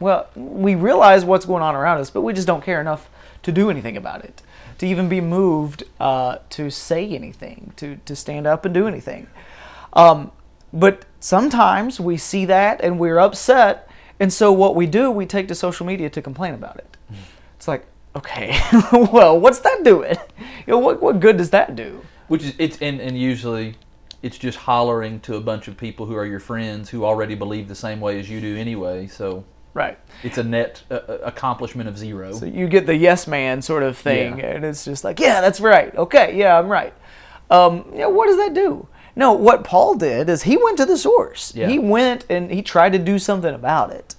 Well, we realize what's going on around us, but we just don't care enough to do anything about it, to even be moved uh, to say anything, to to stand up and do anything. Um, but sometimes we see that and we're upset, and so what we do, we take to social media to complain about it. It's like, okay, well, what's that doing? You know, what what good does that do? Which is it's and, and usually it's just hollering to a bunch of people who are your friends who already believe the same way as you do anyway. So Right. it's a net uh, accomplishment of zero. So you get the yes man sort of thing, Yeah. and it's just like, yeah, that's right. Okay, yeah, I'm right. Um, you know, what does that do? No, what Paul did is he went to the source. Yeah. He went and he tried to do something about it.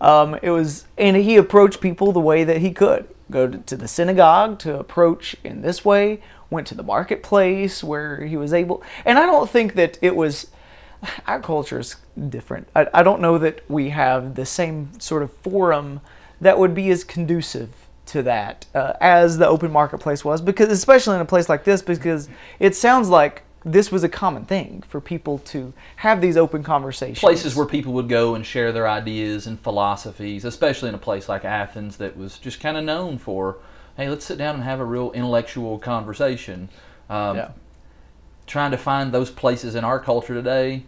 Um, it was, and he approached people the way that he could. go to, to the synagogue to approach in this way, went to the marketplace where he was able. And I don't think that it was. Our culture is different. I, I don't know that we have the same sort of forum that would be as conducive to that uh, as the open marketplace was, because especially in a place like this, because it sounds like this was a common thing for people to have these open conversations. Places where people would go and share their ideas and philosophies, especially in a place like Athens that was just kind of known for, hey, let's sit down and have a real intellectual conversation. Um, Yeah. Trying to find those places in our culture today,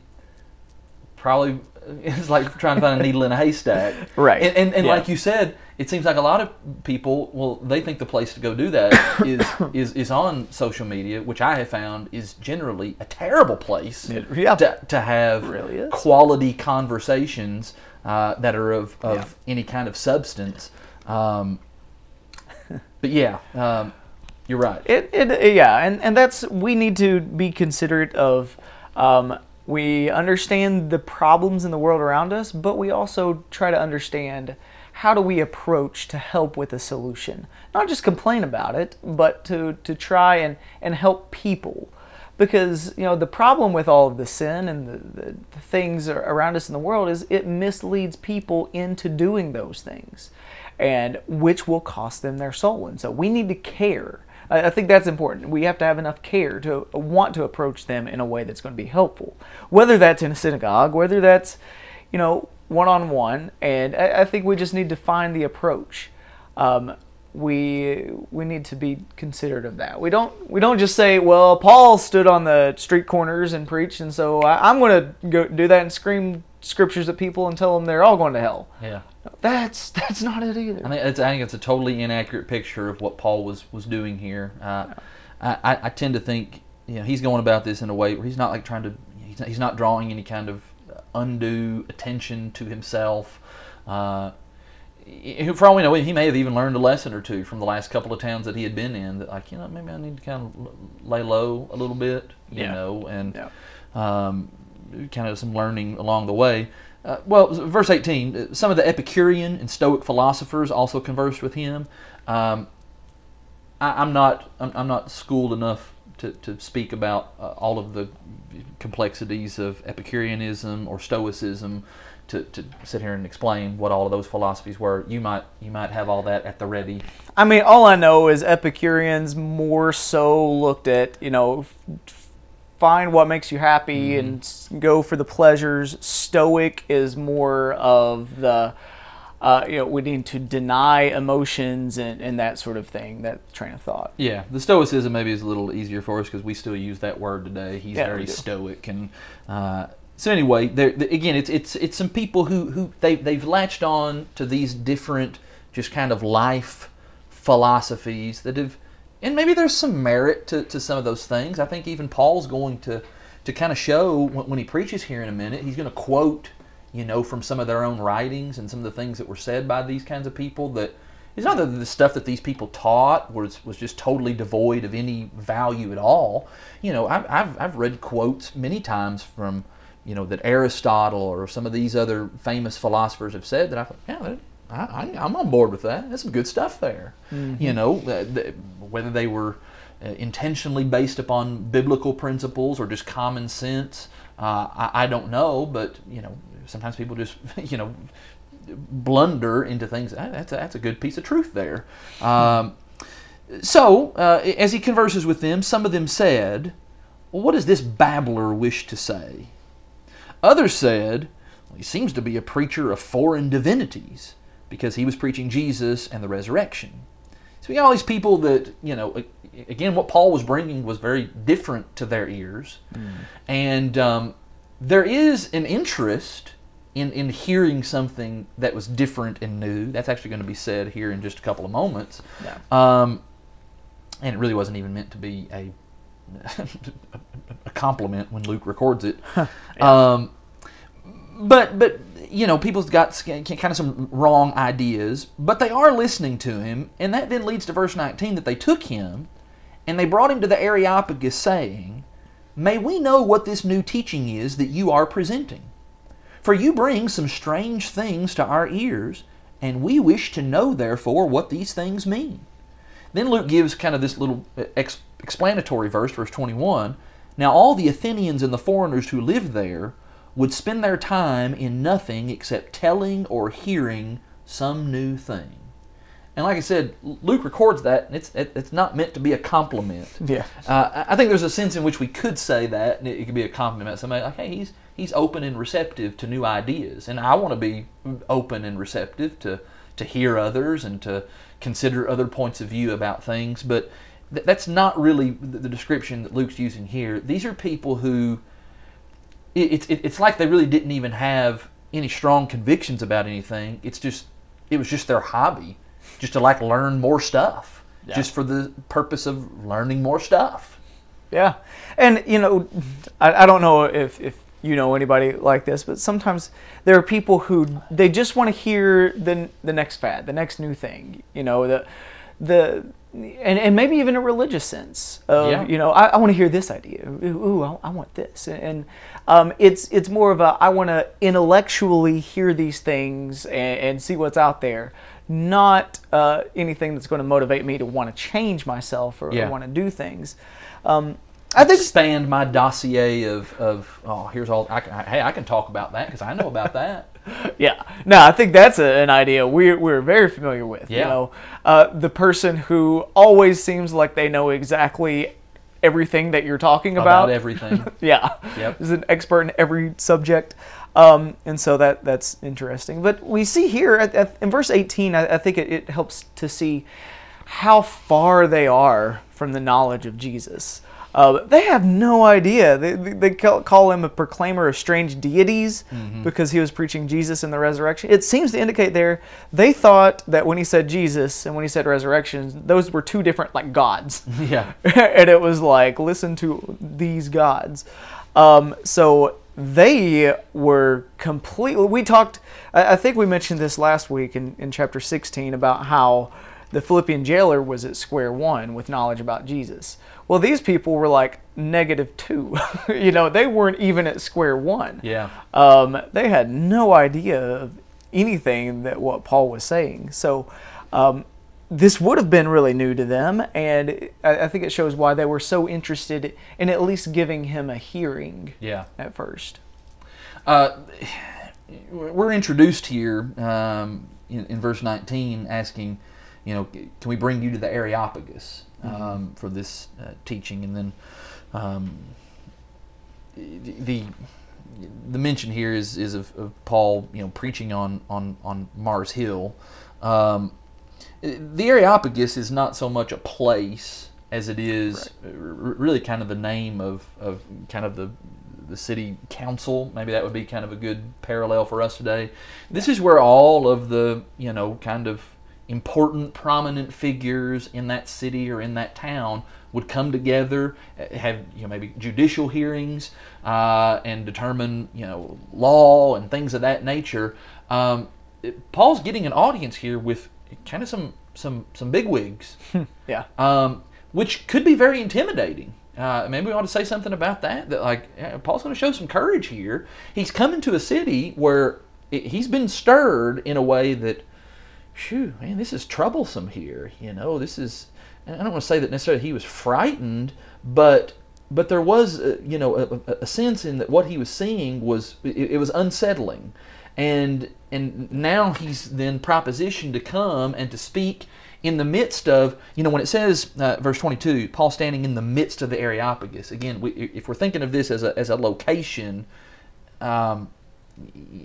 probably it's like trying to find a needle in a haystack. Right. And, and, and Yeah. like you said, it seems like a lot of people, well, they think the place to go do that is, is, is on social media, which I have found is generally a terrible place It- yeah. to, to have really quality conversations uh, that are of, of Yeah. any kind of substance. Um, but yeah, um, you're right. It, it yeah, and, and that's we need to be considerate of. Um, we understand the problems in the world around us, but we also try to understand how do we approach to help with a solution. Not just complain about it, but to, to try and, and help people. Because you know the problem with all of the sin and the, the, the things around us in the world is it misleads people into doing those things, and which will cost them their soul. And so we need to care. I I think that's important. We have to have enough care to uh, want to approach them in a way that's going to be helpful, whether that's in a synagogue, whether that's, you know, one on one. And I, I think we just need to find the approach. Um, we we need to be considerate of that. We don't we don't just say, well, Paul stood on the street corners and preached, and so I, I'm going to go do that and scream scriptures at people and tell them they're all going to hell. Yeah. That's that's not it either. I think it's, I think it's a totally inaccurate picture of what Paul was was doing here. Uh, I, I, I tend to think you know he's going about this in a way where he's not like trying to he's not, he's not drawing any kind of undue attention to himself. Uh, for all we know, he may have even learned a lesson or two from the last couple of towns that he had been in. That like you know maybe I need to kind of lay low a little bit, you Yeah. know, and Yeah. um, kind of some learning along the way. Uh, well, verse 18, uh, some of the Epicurean and Stoic philosophers also conversed with him. Um, I, I'm not I'm, I'm not schooled enough to, to speak about uh, all of the complexities of Epicureanism or Stoicism to, to sit here and explain what all of those philosophies were. You might you might have all that at the ready. I mean, all I know is Epicureans more so looked at, you know, find what makes you happy and go for the pleasures. Stoic is more of the, uh, you know, we need to deny emotions and, and that sort of thing, that train of thought. Yeah, the Stoicism maybe is a little easier for us because we still use that word today. He's Yeah, very stoic, and uh, so anyway, there again, it's it's it's some people who who they they've latched on to these different just kind of life philosophies that have, and maybe there's some merit to, to some of those things. I think even Paul's going to to kind of show when, when he preaches here in a minute, he's going to quote, you know, from some of their own writings and some of the things that were said by these kinds of people that it's not that the stuff that these people taught was was just totally devoid of any value at all. You know, I've I've, I've read quotes many times from you know that Aristotle or some of these other famous philosophers have said that I thought, yeah, I, I, I'm on board with that. That's some good stuff there. You know, the, whether they were uh, intentionally based upon biblical principles or just common sense, uh, I, I don't know. But you know, sometimes people just you know blunder into things. "Ah, That's a, that's a good piece of truth there. Um, so, uh, as he converses with them, some of them said, Well, what does this babbler wish to say? Others said, well, He seems to be a preacher of foreign divinities because he was preaching Jesus and the resurrection. So, we got all these people that, you know, again, what Paul was bringing was very different to their ears. And um, there is an interest in, in hearing something that was different and new. That's actually going to be said here in just a couple of moments. Yeah. Um, and it really wasn't even meant to be a a compliment when Luke records it. um, but but you know people's got kind of some wrong ideas, but they are listening to him, and that then leads to verse 19 that they took him and they brought him to the Areopagus, saying, "May we know what this new teaching is that you are presenting?" For you bring some strange things to our ears, and we wish to know, therefore, what these things mean. Then Luke gives kind of this little uh, ex- explanatory verse, verse 21. Now, all the Athenians and the foreigners who lived there would spend their time in nothing except telling or hearing some new thing. And like I said, Luke records that, and it's it's not meant to be a compliment. Yeah. Uh, I think there's a sense in which we could say that, and it, it could be a compliment. Somebody like, hey, he's he's open and receptive to new ideas, and I want to be open and receptive to to hear others and to consider other points of view about things. But th- that's not really the, the description that Luke's using here. These are people who it's it, it's like they really didn't even have any strong convictions about anything. It's just it was just their hobby, just to like learn more stuff, Yeah. just for the purpose of learning more stuff. Yeah, and you know, I, I don't know if if you know anybody like this, but sometimes there are people who they just want to hear the the next fad, the next new thing. You know, the the and, and maybe even a religious sense of Yeah. you know I, I want to hear this idea. Ooh, ooh I, I want this, and um, it's it's more of a I want to intellectually hear these things and, and see what's out there. Not uh, anything that's going to motivate me to want to change myself or, Yeah. want to do things. Um, I think expand my dossier of, of oh here's all I can, hey I can talk about that because I know about that. Yeah, no, I think that's a, an idea we're, we're very familiar with. You Yeah. know, uh, the person who always seems like they know exactly everything that you're talking about. about everything. yeah, Yep. is an expert in every subject, um, and so that that's interesting. But we see here at, at, in verse 18, I, I think it, it helps to see how far they are from the knowledge of Jesus. Uh, they have no idea. They, they call him a proclaimer of strange deities because he was preaching Jesus and the resurrection. It seems to indicate there they thought that when he said Jesus and when he said resurrection, those were two different like gods. Yeah, and it was like listen to these gods. Um, so they were completely we talked i, I think we mentioned this last week in, in chapter 16 about how the philippian jailer was at square one with knowledge about jesus well these people were like negative two you know they weren't even at square one yeah. um, they had no idea of anything that what Paul was saying. So um, this would have been really new to them, and I, I think it shows why they were so interested in at least giving him a hearing Yeah. at first. Uh, we're introduced here um, in, in verse 19 asking, you know, can we bring you to the Areopagus um, for this uh, teaching? And then um, the, the the mention here is, is of, of Paul, you know, preaching on, on, on Mars Hill. Um, the Areopagus is not so much a place as it is r- really kind of the name of, of kind of the the city council. Maybe that would be kind of a good parallel for us today. This is where all of the you know kind of important, prominent figures in that city or in that town would come together, uh, have you know maybe judicial hearings, uh, and determine you know law and things of that nature. Um, it- Paul's getting an audience here with kind of some some some bigwigs Yeah. um, which could be very intimidating. Uh, maybe we ought to say something about that. That like yeah, Paul's going to show some courage here. He's coming to a city where it, he's been stirred in a way that, phew, man, this is troublesome here. You know, this is. I don't want to say that necessarily he was frightened, but but there was uh, you know a, a- sense in that what he was seeing was it, it was unsettling, and and now he's then propositioned to come and to speak in the midst of you know when it says uh, verse 22 paul standing in the midst of the areopagus again we, if we're thinking of this as a, as a location um,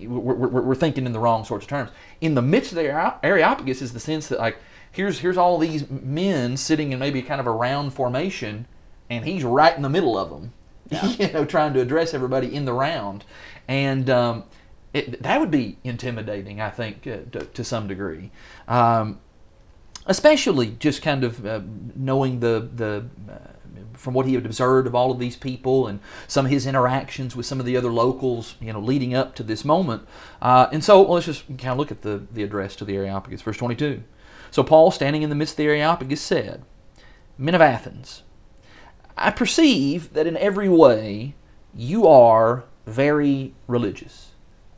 we're, we're, we're thinking in the wrong sorts of terms. In the midst of the areopagus is the sense that like here's here's all these men sitting in maybe kind of a round formation and he's right in the middle of them. You know trying to address everybody in the round. And um, it, that would be intimidating i think uh, to, to some degree. Um, especially just kind of uh, knowing the the uh, from what he had observed of all of these people and some of his interactions with some of the other locals, you know, leading up to this moment. Uh, and so well, let's just kind of look at the the address to the Areopagus, verse 22. So Paul, standing in the midst of the Areopagus, said, "Men of Athens, I perceive that in every way you are very religious."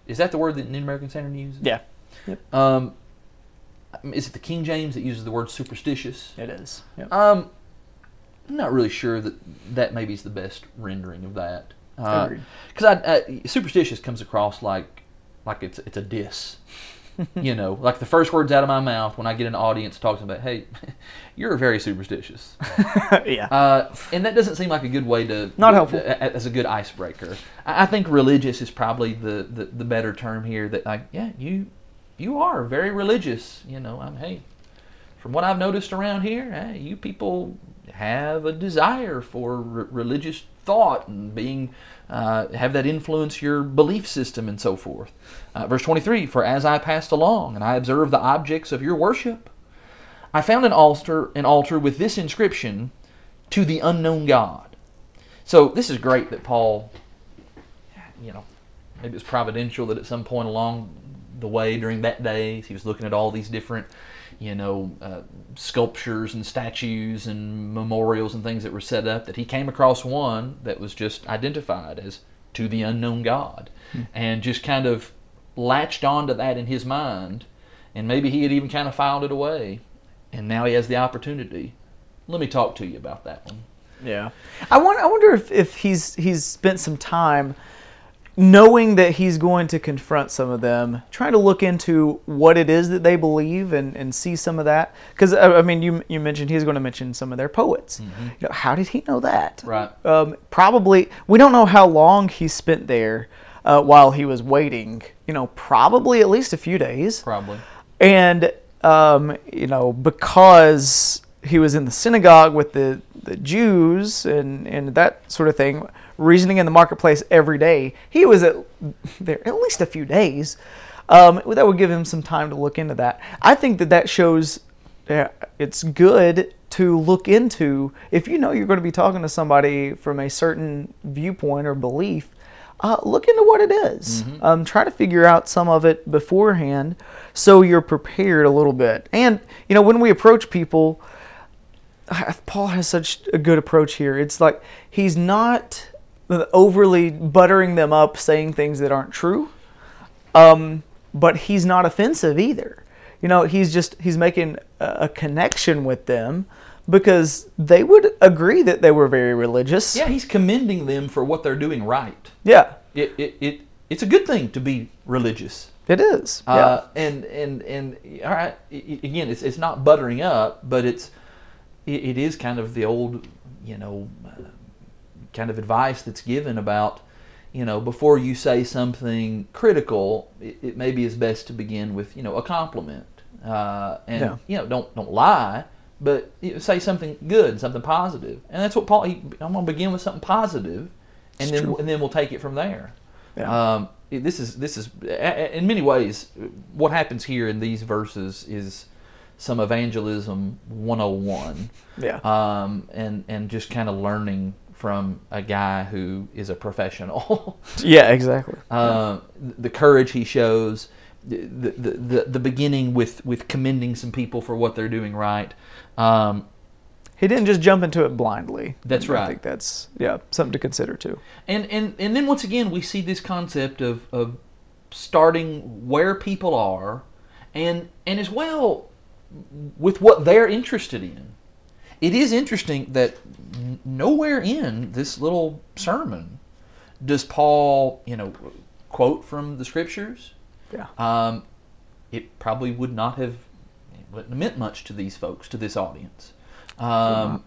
Is that the word that the New American Standard uses? Yeah. Um, is it the King James that uses the word superstitious? It is. Yep. Um, I'm not really sure that that maybe is the best rendering of that. Because I, I, superstitious comes across like like it's it's a diss. you know, like the first words out of my mouth when I get an audience talking about, hey, you're very superstitious. yeah. Uh, and that doesn't seem like a good way to Not helpful. as a good icebreaker. I, I think religious is probably the, the, the better term here. That like, yeah, you you are very religious. You know, I'm hey, from what I've noticed around here, hey, you people have a desire for re- religious thought and being uh, have that influence your belief system and so forth. Uh, verse 23 For as I passed along and I observed the objects of your worship, I found an altar, an altar with this inscription to the unknown God. So this is great that Paul, you know, maybe it's providential that at some point along the way during that day he was looking at all these different, you know, uh, sculptures and statues and memorials and things that were set up that he came across one that was just identified as to the unknown God, and just kind of latched onto that in his mind, and maybe he had even kind of filed it away, and now he has the opportunity. Let me talk to you about that one. Yeah, I wonder. I wonder if, if he's he's spent some time knowing that he's going to confront some of them, trying to look into what it is that they believe and, and see some of that. Because I mean, you you mentioned he's going to mention some of their poets. You know, how did he know that? Right. Um, probably we don't know how long he spent there uh, while he was waiting. You know, probably at least a few days Probably. and um, you know because he was in the synagogue with the, the Jews and, and that sort of thing, reasoning in the marketplace every day, he was at there at least a few days. Um, that would give him some time to look into that. I think that that shows uh, it's good to look into if you know you're going to be talking to somebody from a certain viewpoint or belief. Uh, look into what it is. Um, try to figure out some of it beforehand so you're prepared a little bit. And, you know, when we approach people, Paul has such a good approach here. It's like he's not overly buttering them up, saying things that aren't true, um, but he's not offensive either. You know, he's just he's making a, connection with them because they would agree that they were very religious. Yeah, he's commending them for what they're doing right. yeah, It, it, it it's a good thing to be religious. it is. Yeah. Uh, and and and all right, again, it's it's not buttering up, but it's it, it is kind of the old, you know, uh, kind of advice that's given about, you know, before you say something critical, it, it maybe is best to begin with, you know, a compliment, uh, and Yeah. you know, don't don't lie, but say something good, something positive, and that's what Paul. He, I'm going to begin with something positive, and It's then true. and then we'll take it from there. Yeah. Um, this is this is in many ways what happens here in these verses is some evangelism 101 yeah. um, and and just kind of learning from a guy who is a professional yeah. Exactly. uh, the courage he shows the, the, the, the beginning with, with commending some people for what they're doing right um, He didn't just jump into it blindly. That's right. I think that's yeah something to consider too. And and and then once again we see this concept of of starting where people are, and and as well with what they're interested in. It is interesting that nowhere in this little sermon does Paul, you know, quote from the scriptures. Yeah. Um, it probably would not have wouldn't have meant much to these folks, to this audience. Um,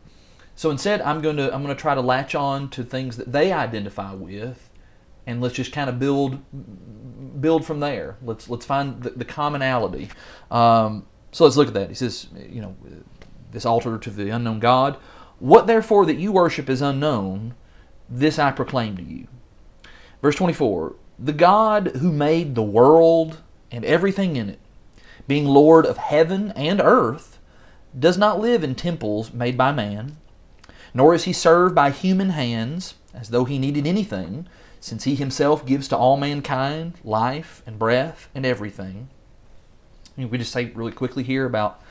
so instead, I'm going to I'm going to try to latch on to things that they identify with, and let's just kind of build build from there. Let's let's find the, the commonality. Um, so let's look at that. He says, you know, this altar to the unknown God. What therefore that you worship is unknown, this I proclaim to you. Verse 24 The God who made the world and everything in it, being Lord of heaven and earth, does not live in temples made by man, nor is he served by human hands as though he needed anything, since he himself gives to all mankind life and breath and everything. We just say really quickly here about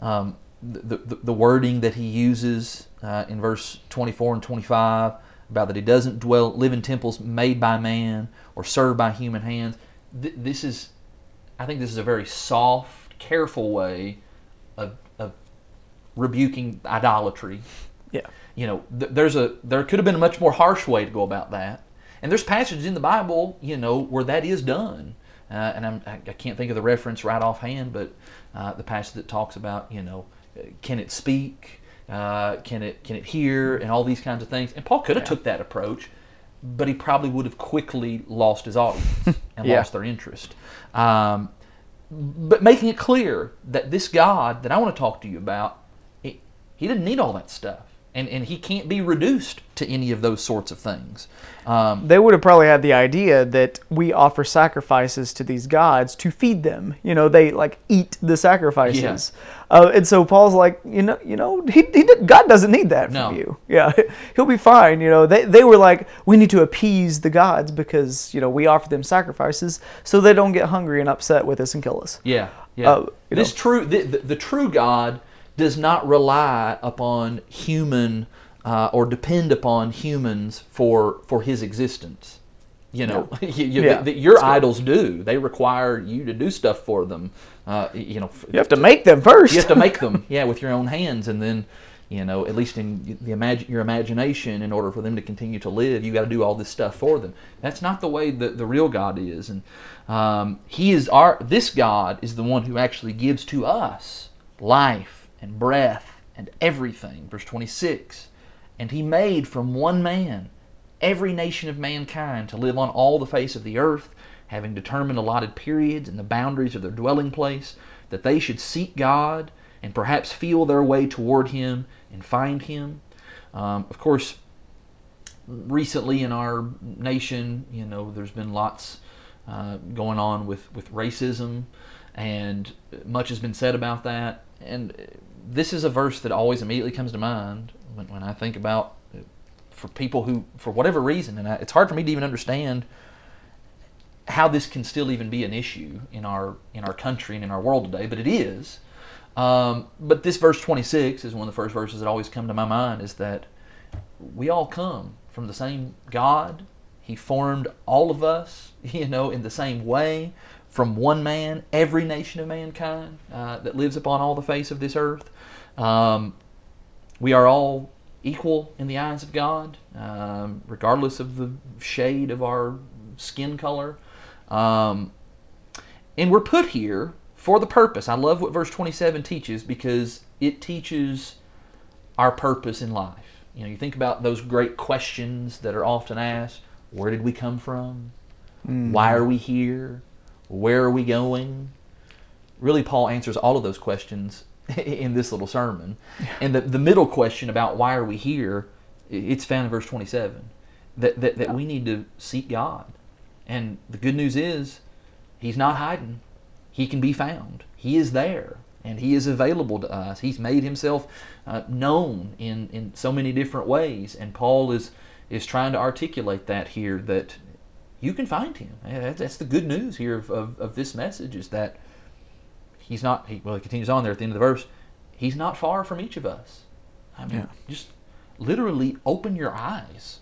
um, the, the, the wording that he uses uh, in verse 24 and 25 about that he doesn't dwell live in temples made by man or served by human hands. Th- this is, I think, this is a very soft careful way of, of rebuking idolatry. Yeah. You know, th- there's a there could have been a much more harsh way to go about that. And there's passages in the Bible, you know, where that is done. Uh, and I'm, I I can't think of the reference right offhand, but uh, the passage that talks about, you know, can it speak, uh, can it can it hear, and all these kinds of things. And Paul could have Yeah. took that approach, but he probably would have quickly lost his audience and Yeah. lost their interest. Um, but making it clear that this God that I want to talk to you about, he, he didn't need all that stuff. And, and he can't be reduced to any of those sorts of things. Um, They would have probably had the idea that we offer sacrifices to these gods to feed them. You know, they like eat the sacrifices. Uh, and so Paul's like, you know, you know, he, he God doesn't need that No. from you. Yeah, he'll be fine. You know, they they were like, we need to appease the gods because you know we offer them sacrifices so they don't get hungry and upset with us and kill us. Yeah, yeah. Uh, this know. true, the, the, the true God does not rely upon human uh, or depend upon humans for for His existence. You know, you, you- Yeah, that your that's good. idols do. They require you to do stuff for them. Uh, you know, You have to make them first. you have to make them, yeah, with your own hands, and then, you know, at least in the imag- your imagination, in order for them to continue to live, you got to do all this stuff for them. That's not the way that the real God is, and um, He is our. This God is the one who actually gives to us life and breath and everything. Verse twenty six, and He made from one man every nation of mankind to live on all the face of the earth, having determined allotted periods and the boundaries of their dwelling place, that they should seek God and perhaps feel their way toward Him and find Him. Um, of course, recently in our nation, you know, there's been lots uh, going on with, with racism, and much has been said about that. And this is a verse that always immediately comes to mind when, when I think about for people who, for whatever reason, and I, it's hard for me to even understand how this can still even be an issue in our in our country and in our world today, but it is. Um, but this verse 26 is one of the first verses that always come to my mind is that we all come from the same God. He formed all of us, you know, in the same way, from one man, every nation of mankind uh, that lives upon all the face of this earth. Um, we are all equal in the eyes of God, um, regardless of the shade of our skin color. Um, and we're put here for the purpose. I love what verse 27 teaches because it teaches our purpose in life. You know, you think about those great questions that are often asked where did we come from? Why are we here? Where are we going? Really, Paul answers all of those questions in this little sermon. And the, the middle question about why are we here, it's found in verse 27 that, that, that we need to seek God. And the good news is, He's not hiding. He can be found. He is there, and He is available to us. He's made Himself uh, known in, in so many different ways, and Paul is is trying to articulate that here that you can find Him. That's, that's the good news here of, of, of this message is that He's not. He, well, he continues on there at the end of the verse. He's not far from each of us. I mean, Yeah. just literally open your eyes,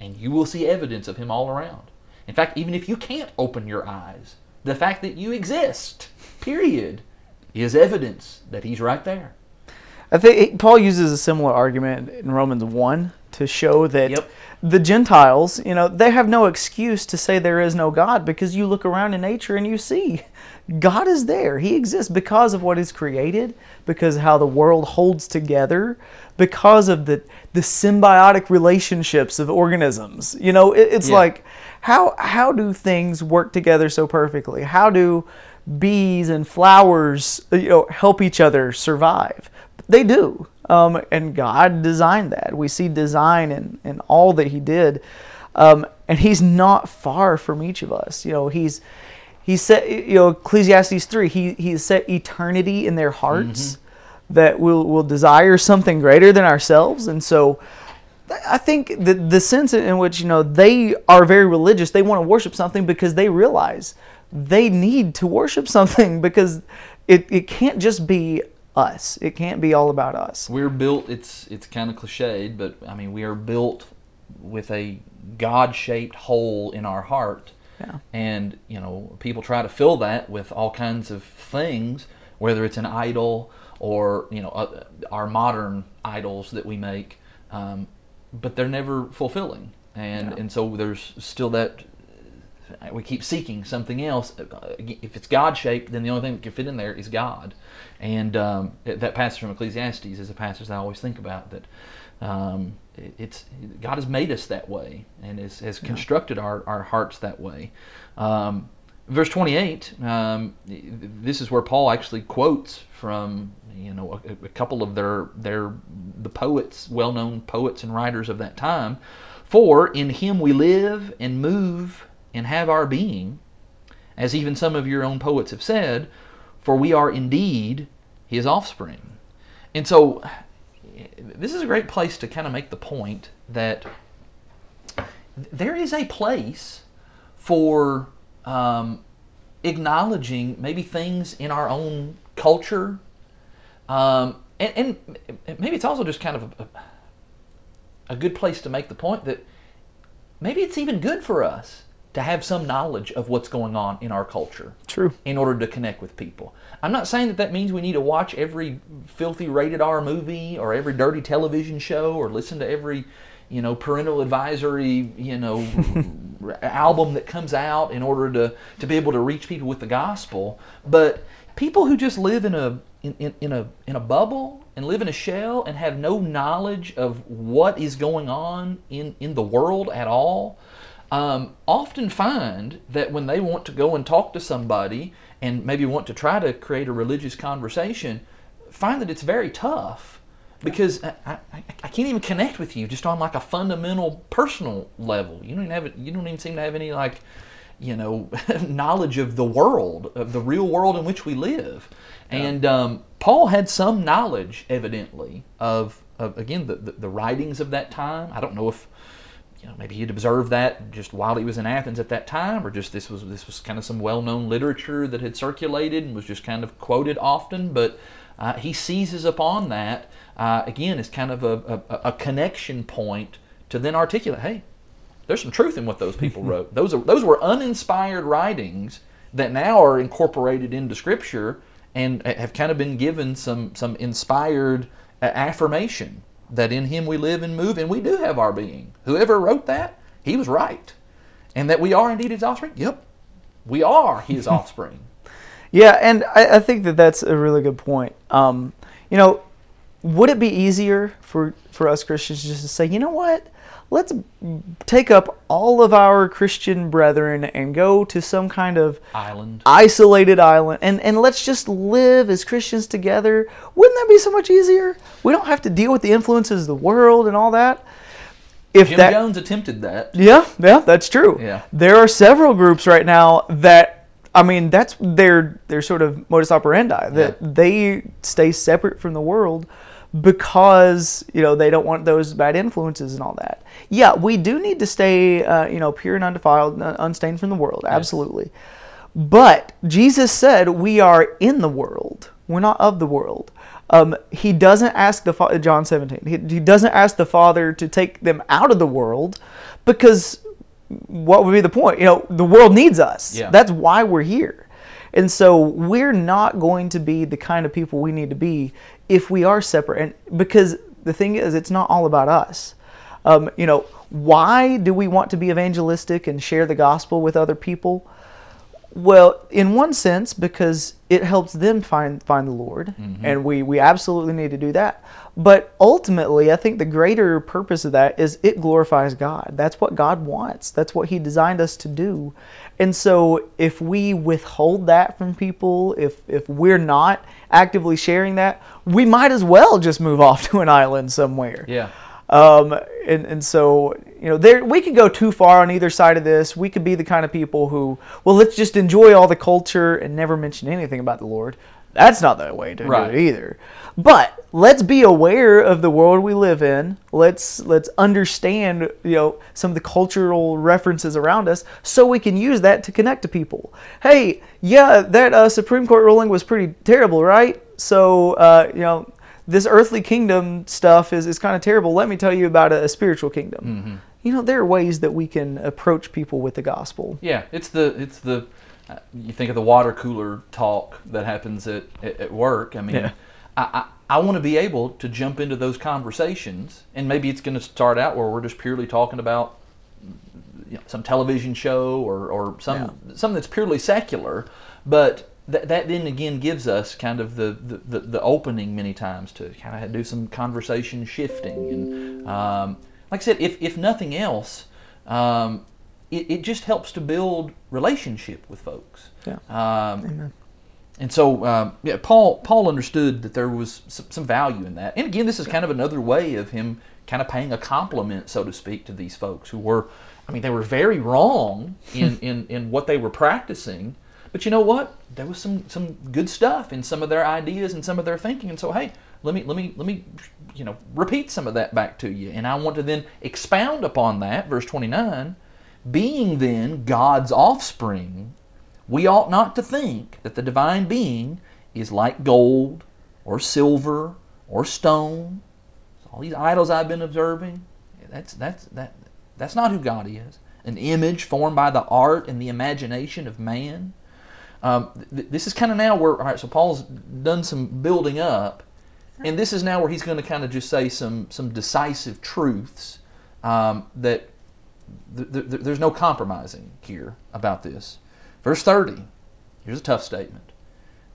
and you will see evidence of Him all around. In fact, even if you can't open your eyes, the fact that you exist, period, is evidence that He's right there. I think Paul uses a similar argument in Romans 1 to show that Yep. the Gentiles, you know, they have no excuse to say there is no God because you look around in nature and you see God is there. He exists because of what is created, because of how the world holds together, because of the the symbiotic relationships of organisms. You know, it, it's Yeah. like how how do things work together so perfectly? How do bees and flowers, you know, help each other survive? They do. Um, and God designed that. We see design in, in all that He did. Um, and He's not far from each of us. You know, He's He set you know Ecclesiastes three. He He set eternity in their hearts that will will desire something greater than ourselves. And so, I think the the sense in which you know they are very religious, they want to worship something because they realize they need to worship something because it, it can't just be us. It can't be all about us. We're built. It's it's kind of cliched, but I mean, we are built with a God-shaped hole in our heart Yeah. And you know, people try to fill that with all kinds of things, whether it's an idol or you know uh, our modern idols that we make, um, but they're never fulfilling. And Yeah. and so there's still that we keep seeking something else. If it's God shaped, then the only thing that can fit in there is God. And um, that passage from Ecclesiastes is a passage I always think about. That um, it's God has made us that way and has, has constructed our, our hearts that way. Um, verse 28, um, this is where Paul actually quotes from you know a, a couple of their their the poets, well-known poets and writers of that time. For in him we live and move and have our being, as even some of your own poets have said, for we are indeed his offspring. And so this is a great place to kind of make the point that there is a place for um, acknowledging maybe things in our own culture, um, and, and maybe it's also just kind of a, a good place to make the point that maybe it's even good for us to have some knowledge of what's going on in our culture True. in order to connect with people. I'm not saying that that means we need to watch every filthy rated R movie or every dirty television show or listen to every, you know, parental advisory, you know, album that comes out in order to, to be able to reach people with the gospel. But people who just live in a in, in, in a in a bubble and live in a shell and have no knowledge of what is going on in, in the world at all um, often find that when they want to go and talk to somebody and maybe want to try to create a religious conversation, find that it's very tough because I, I, I can't even connect with you just on like a fundamental personal level. You don't even have you don't even seem to have any like you know knowledge of the world of the real world in which we live. And um, Paul had some knowledge, evidently, of, of again the, the the writings of that time. I don't know if you know, maybe he'd observed that just while he was in Athens at that time, or just this was this was kind of some well-known literature that had circulated and was just kind of quoted often. But uh, he seizes upon that uh, again as kind of a, a, a connection point to then articulate, hey, there's some truth in what those people wrote. Those are those were uninspired writings that now are incorporated into Scripture and have kind of been given some some inspired uh, affirmation that in Him we live and move, and we do have our being. Whoever wrote that, he was right, and that we are indeed His offspring. Yep, we are His offspring. Yeah, and I, I think that that's a really good point. Um, you know, would it be easier for for us Christians just to say, you know what? Let's take up all of our Christian brethren and go to some kind of Island. isolated island and, and let's just live as Christians together. Wouldn't that be so much easier? We don't have to deal with the influences of the world and all that. If Jim that Jones attempted that. yeah, yeah, that's true. Yeah. There are several groups right now that I mean that's their their sort of modus operandi that Yeah. they stay separate from the world because you know they don't want those bad influences and all that. Yeah, we do need to stay uh, you know pure and undefiled, unstained from the world. Absolutely. But Jesus said we are in the world. We're not of the world. Um, he doesn't ask the fa- John 17. He, he doesn't ask the Father to take them out of the world because what would be the point? You know, the world needs us. Yeah. That's why we're here. And so we're not going to be the kind of people we need to be if we are separate. And because the thing is, it's not all about us. Um, you know, why do we want to be evangelistic and share the gospel with other people? Well, in one sense, because it helps them find find the Lord, and we we absolutely need to do that. But ultimately, I think the greater purpose of that is it glorifies God. That's what God wants. That's what He designed us to do. And so, if we withhold that from people, if if we're not actively sharing that, we might as well just move off to an island somewhere. Yeah. Um, and, and so, you know, there we could go too far on either side of this. We could be the kind of people who, well, let's just enjoy all the culture and never mention anything about the Lord. That's not the way to Right. do it either. But let's be aware of the world we live in. Let's let's understand, you know, some of the cultural references around us, so we can use that to connect to people. Hey, yeah, that uh, Supreme Court ruling was pretty terrible, right? So, uh, you know, this earthly kingdom stuff is, is kind of terrible. Let me tell you about a, a spiritual kingdom. you know, there are ways that we can approach people with the gospel. Yeah, it's the it's the you think of the water cooler talk that happens at at, at work. I mean, Yeah. I I, I want to be able to jump into those conversations, and maybe it's going to start out where we're just purely talking about you know, some television show or or some something that's purely secular, but. That, that then again gives us kind of the, the, the, the opening many times to kind of do some conversation shifting and um, like I said if, if nothing else um, it, it just helps to build relationship with folks. Yeah. Um, Amen. and so, um, yeah, Paul Paul understood that there was some, some value in that. And again, this is kind of another way of him kind of paying a compliment, so to speak, to these folks who were, I mean, they were very wrong in, in, in what they were practicing. But you know what? There was some, some good stuff in some of their ideas and some of their thinking. And so, hey, let me let me let me you know repeat some of that back to you. And I want to then expound upon that, verse twenty nine. Being then God's offspring, we ought not to think that the divine being is like gold or silver or stone. All these idols I've been observing, that's that's that that's not who God is. An image formed by the art and the imagination of man. Um, th- this is kind of now where all right. So Paul's done some building up, and this is now where he's going to kind of just say some some decisive truths um, that th- th- there's no compromising here about this. Verse 30, here's a tough statement.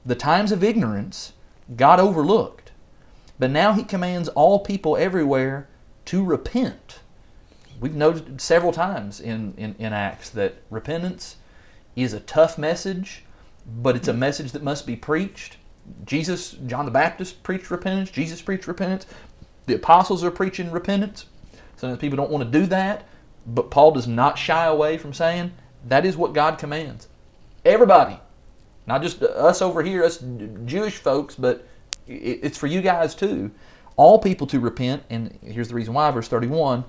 The times of ignorance God overlooked, but now he commands all people everywhere to repent. We've noted several times in, in, in Acts that repentance is a tough message, but it's a message that must be preached. Jesus, John the Baptist preached repentance, Jesus preached repentance, the apostles are preaching repentance. Sometimes people don't want to do that, but Paul does not shy away from saying that is what God commands. Everybody, not just us over here, us Jewish folks, but it's for you guys too. All people to repent, and here's the reason why, verse 31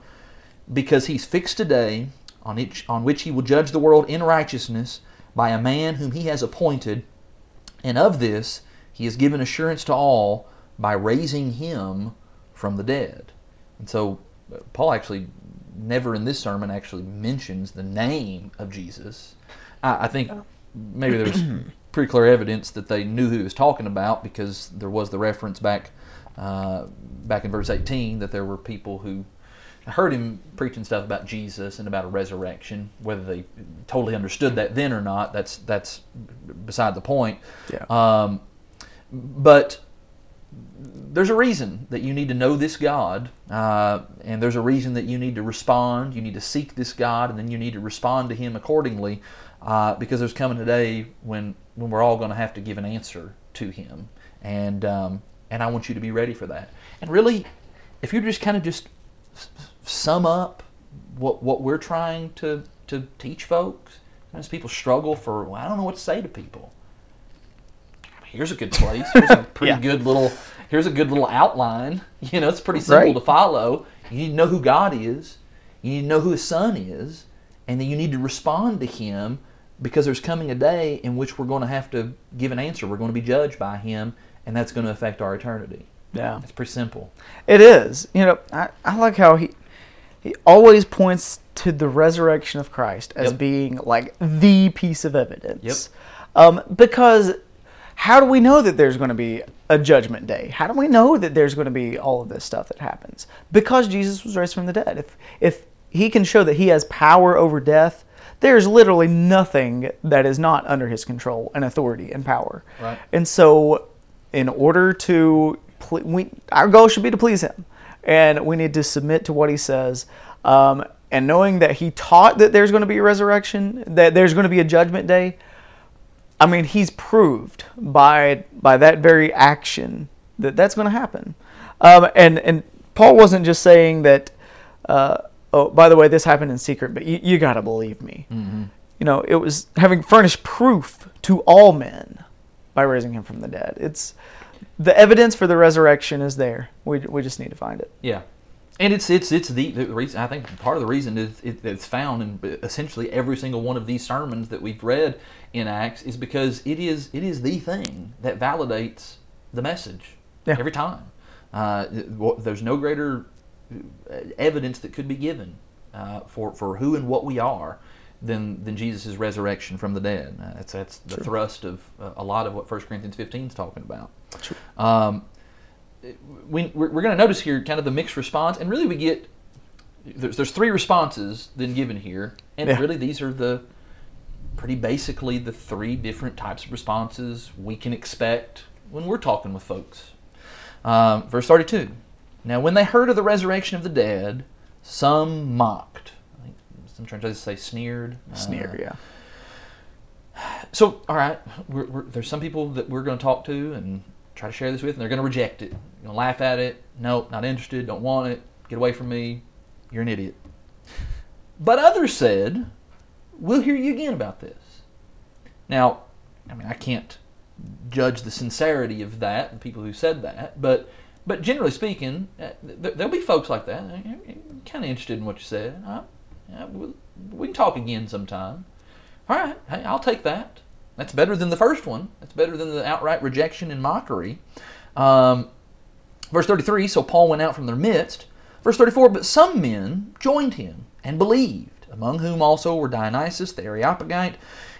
because he's fixed a day on, each, on which he will judge the world in righteousness by a man whom he has appointed, and of this he has given assurance to all by raising him from the dead. And so uh, Paul actually never in this sermon actually mentions the name of Jesus. I, I think maybe there was pretty clear evidence that they knew who he was talking about because there was the reference back uh, back in verse 18 that there were people who heard him preaching stuff about Jesus and about a resurrection. Whether they totally understood that then or not, that's that's beside the point. Yeah. Um, but there's a reason that you need to know this God, uh, and there's a reason that you need to respond. You need to seek this God, and then you need to respond to Him accordingly, uh, because there's coming a day when when we're all going to have to give an answer to Him, and um, and I want you to be ready for that. And really, if you just kind of just sum up what what we're trying to to teach folks, as people struggle for, well, I don't know what to say to people here's a good place. Here's a pretty Yeah. good little. Here's a good little outline. You know, it's pretty simple Right. to follow. You need to know who God is. You need to know who His Son is, and then you need to respond to Him because there's coming a day in which we're going to have to give an answer. We're going to be judged by Him, and that's going to affect our eternity. Yeah. It's pretty simple. It is. You know, I, I like how he he always points to the resurrection of Christ as Yep. being like the piece of evidence. Yep. Um, because how do we know that there's going to be a judgment day? How do we know that there's going to be all of this stuff that happens? Because Jesus was raised from the dead. If if he can show that he has power over death, there's literally nothing that is not under his control and authority and power. Right. And so, in order to, ple- we, our goal should be to please Him, and we need to submit to what He says. Um, and knowing that He taught that there's going to be a resurrection, that there's going to be a judgment day. I mean, He's proved by by that very action that that's going to happen. Um, and and Paul wasn't just saying that. Uh, oh, by the way, this happened in secret, but you, you got to believe me. You know, it was having furnished proof to all men by raising him from the dead. It's the evidence for the resurrection is there. We, we just need to find it. Yeah, and it's it's it's the, the reason. I think part of the reason is it, it's found in essentially every single one of these sermons that we've read in Acts is because it is it is the thing that validates the message Yeah. every time. Uh, there's no greater uh, evidence that could be given uh, for, for who and what we are than, than Jesus' resurrection from the dead. Uh, that's, that's the Sure. thrust of uh, a lot of what 1 Corinthians 15 is talking about. Sure. Um, we, we're, we're going to notice here kind of the mixed response, and really we get there's, there's three responses then given here, and Yeah. really these are the pretty basically the three different types of responses we can expect when we're talking with folks. Um, verse 32. Now, when they heard of the resurrection of the dead, some mocked. I think some translations say sneered. Sneer, Uh, yeah. so, all right, we're, we're, there's some people that we're going to talk to and try to share this with, and they're going to reject it. You're going to laugh at it. Nope, not interested. Don't want it. Get away from me. You're an idiot. But others said, we'll hear you again about this. Now, I mean, I can't judge the sincerity of that, the people who said that, but but generally speaking, uh, there'll be folks like that. Kind of interested in what you said. We can talk again sometime. All right, hey, I'll take that. That's better than the first one. That's better than the outright rejection and mockery. Um, verse 33 So Paul went out from their midst. Verse 34 But some men joined him and believed, among whom also were Dionysius the Areopagite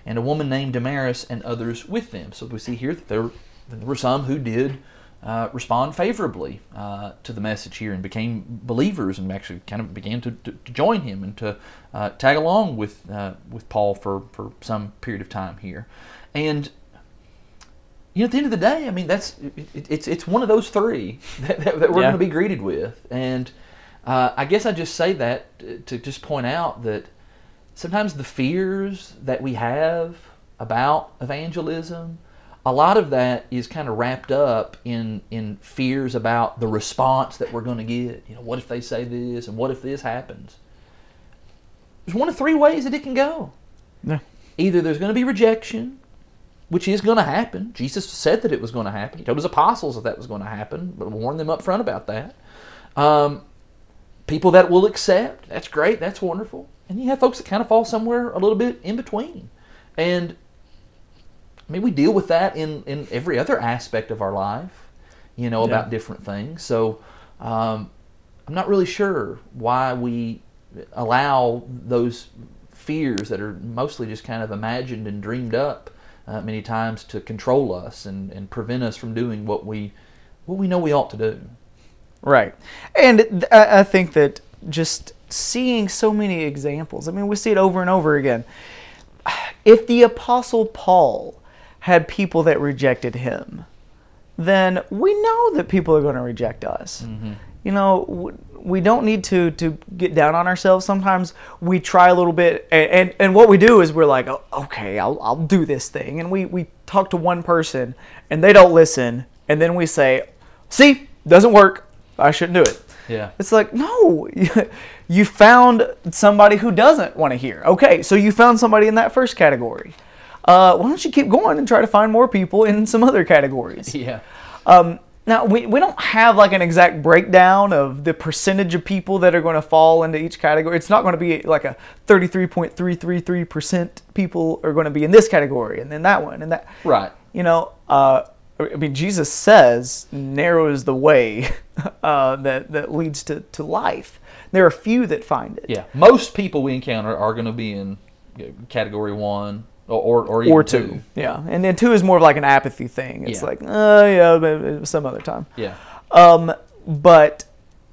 and a woman named Damaris and others with them. So we see here that there, there were some who did uh, respond favorably uh, to the message here and became believers and actually kind of began to, to, to join him and to uh, tag along with uh, with Paul for, for some period of time here. And you know, at the end of the day, I mean, that's it, it, it's it's one of those three that, that, that we're Yeah. going to be greeted with. And uh, I guess I just say that to- to just point out that sometimes the fears that we have about evangelism, a lot of that is kind of wrapped up in in fears about the response that we're going to get. You know, what if they say this, and what if this happens? There's one of three ways that it can go. Yeah. Either there's going to be rejection, which is going to happen. Jesus said that it was going to happen. He told his apostles that that was going to happen, but warned them up front about that. Um, people that will accept, that's great, that's wonderful. And you have folks that kind of fall somewhere a little bit in between. And I mean, we deal with that in, in every other aspect of our life, you know, Yeah. about different things. So um, I'm not really sure why we allow those fears that are mostly just kind of imagined and dreamed up uh, many times to control us and, and prevent us from doing what we what we know we ought to do. Right. And th- I I think that just seeing so many examples, I mean, we see it over and over again. If the Apostle Paul had people that rejected him, then we know that people are going to reject us. You know, we don't need to, to get down on ourselves. Sometimes we try a little bit, and, and, and what we do is we're like, "Oh, okay, I'll, I'll do this thing. And we, we talk to one person, and they don't listen, and then we say, see, doesn't work. I shouldn't do it. Yeah. It's like, no, you found somebody who doesn't want to hear. Okay, so you found somebody in that first category. Uh, why don't you keep going and try to find more people in some other categories? Yeah. Um, now, we, we don't have like an exact breakdown of the percentage of people that are going to fall into each category. It's not going to be like a 33.333% people are going to be in this category and then that one and that. Right. You know, uh, I mean, Jesus says, narrow is the way uh, that, that leads to, to life. There are few that find it. Yeah. Most people we encounter are going to be in category one or or, or, Or two. Yeah. And then two is more of like an apathy thing. It's Yeah. like, oh, yeah, some other time. Yeah. Um, but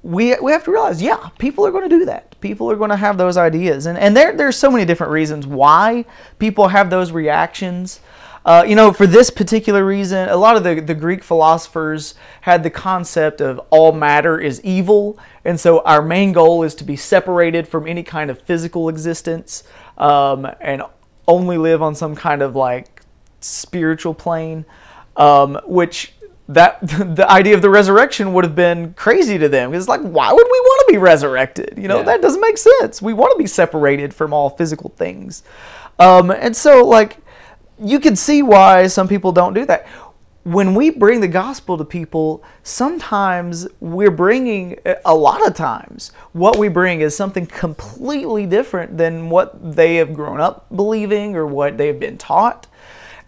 we we have to realize, yeah, people are going to do that. People are going to have those ideas, and and there there's so many different reasons why people have those reactions. Uh, you know, for this particular reason, a lot of the, the Greek philosophers had the concept of all matter is evil, and so our main goal is to be separated from any kind of physical existence um, and only live on some kind of like spiritual plane, um, which that the idea of the resurrection would have been crazy to them. It's like, why would we want to be resurrected? You know, Yeah. that doesn't make sense. We want to be separated from all physical things, um, and so like you can see why some people don't do that. When we bring the gospel to people, sometimes we're bringing, a lot of times, what we bring is something completely different than what they have grown up believing or what they have been taught.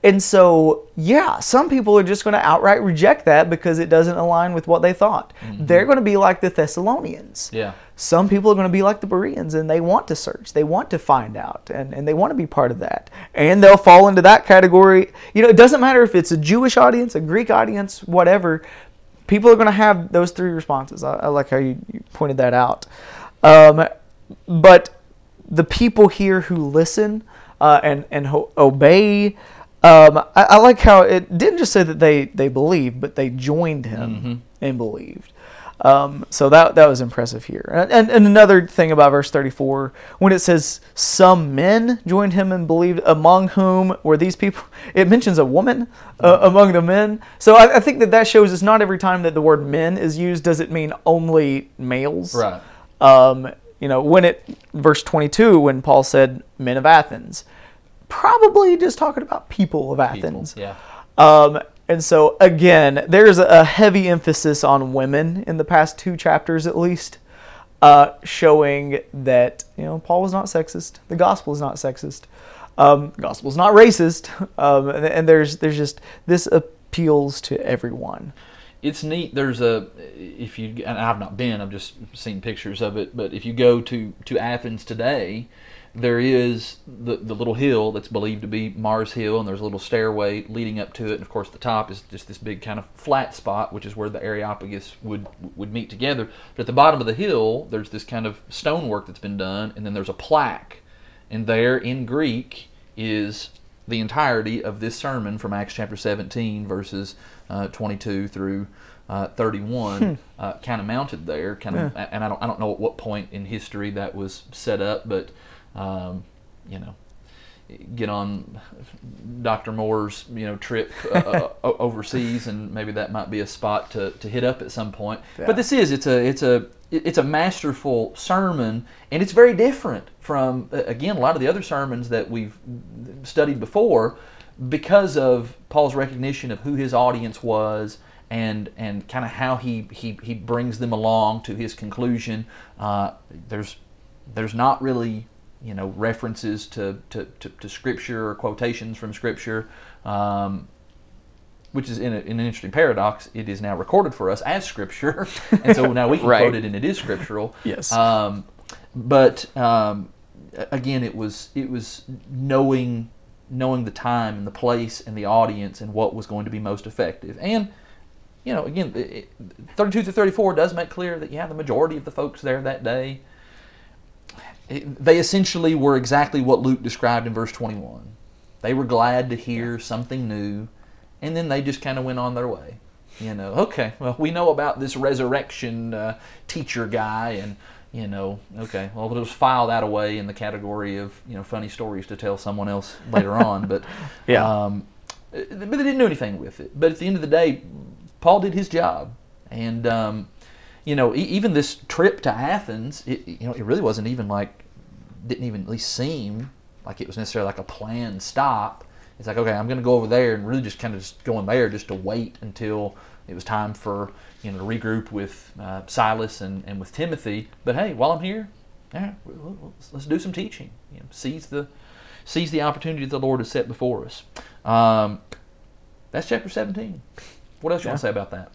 And so, yeah, some people are just going to outright reject that because it doesn't align with what they thought. They're going to be like the Thessalonians. Yeah. Some people are going to be like the Bereans and they want to search, they want to find out, and, and they want to be part of that. And they'll fall into that category. You know, it doesn't matter if it's a Jewish audience, a Greek audience, whatever. People are going to have those three responses. I, I like how you, you pointed that out. Um, but the people here who listen uh, and, and ho- obey, um, I, I like how it didn't just say that they, they believed, but they joined him and believed. Um, so that that was impressive here. And, and, and another thing about verse 34, when it says some men joined him and believed, among whom were these people, it mentions a woman uh, among the men. So I, I think that that shows us not every time that the word men is used does it mean only males. Right. Um, you know, when it verse 22, when Paul said men of Athens, probably just talking about people of People. Athens. Yeah. Um, and so again, there's a heavy emphasis on women in the past two chapters, at least, uh, showing that you know Paul was not sexist. The gospel is not sexist. Um, the gospel is not racist. Um, and, and there's there's just this appeals to everyone. it's neat. There's a if you and I've not been. I've just seen pictures of it. But if you go to to Athens today, there is the the little hill that's believed to be Mars Hill, and there's a little stairway leading up to it. And of course, the top is just this big kind of flat spot, which is where the Areopagus would would meet together. But at the bottom of the hill, there's this kind of stonework that's been done, and then there's a plaque, and there in Greek is the entirety of this sermon from Acts chapter 17, verses uh, 22 through uh, 31, uh, kind of mounted there. Kind of, and I don't, I don't know at what point in history that was set up, but um, you know, get on Dr. Moore's you know trip uh, uh, overseas, and maybe that might be a spot to, to hit up at some point. Yeah. But this is it's a it's a it's a masterful sermon, and it's very different from again a lot of the other sermons that we've studied before, because of Paul's recognition of who his audience was. And, and kind of how he, he, he brings them along to his conclusion. Uh, there's there's not really you know references to, to, to, to scripture or quotations from scripture um, which is in, a, in an interesting paradox it is now recorded for us as scripture and so now we can Right. quote it and it is scriptural Yes. um, but um, again it was it was knowing knowing the time and the place and the audience and what was going to be most effective and you know again it, it- 32 to 34 does make clear that yeah the majority of the folks there that day they essentially were exactly what Luke described in verse 21. They were glad to hear something new, and then they just kind of went on their way. You know, okay, well, we know about this resurrection uh, teacher guy, and, you know, okay, well, we'll just file that away in the category of, you know, funny stories to tell someone else later on. But, Yeah. um, uh, but they didn't do anything with it. But at the end of the day, Paul did his job. And, um, you know, e- even this trip to Athens, it, you know, it really wasn't even like, didn't even at least seem like it was necessarily like a planned stop. It's like, okay, I'm going to go over there and really just kind of just going there just to wait until it was time for, you know, to regroup with uh, Silas and, and with Timothy. But hey, while I'm here, yeah, let's, let's do some teaching. You know, seize the seize the opportunity that the Lord has set before us. Um, that's chapter 17. What else you want to say about that?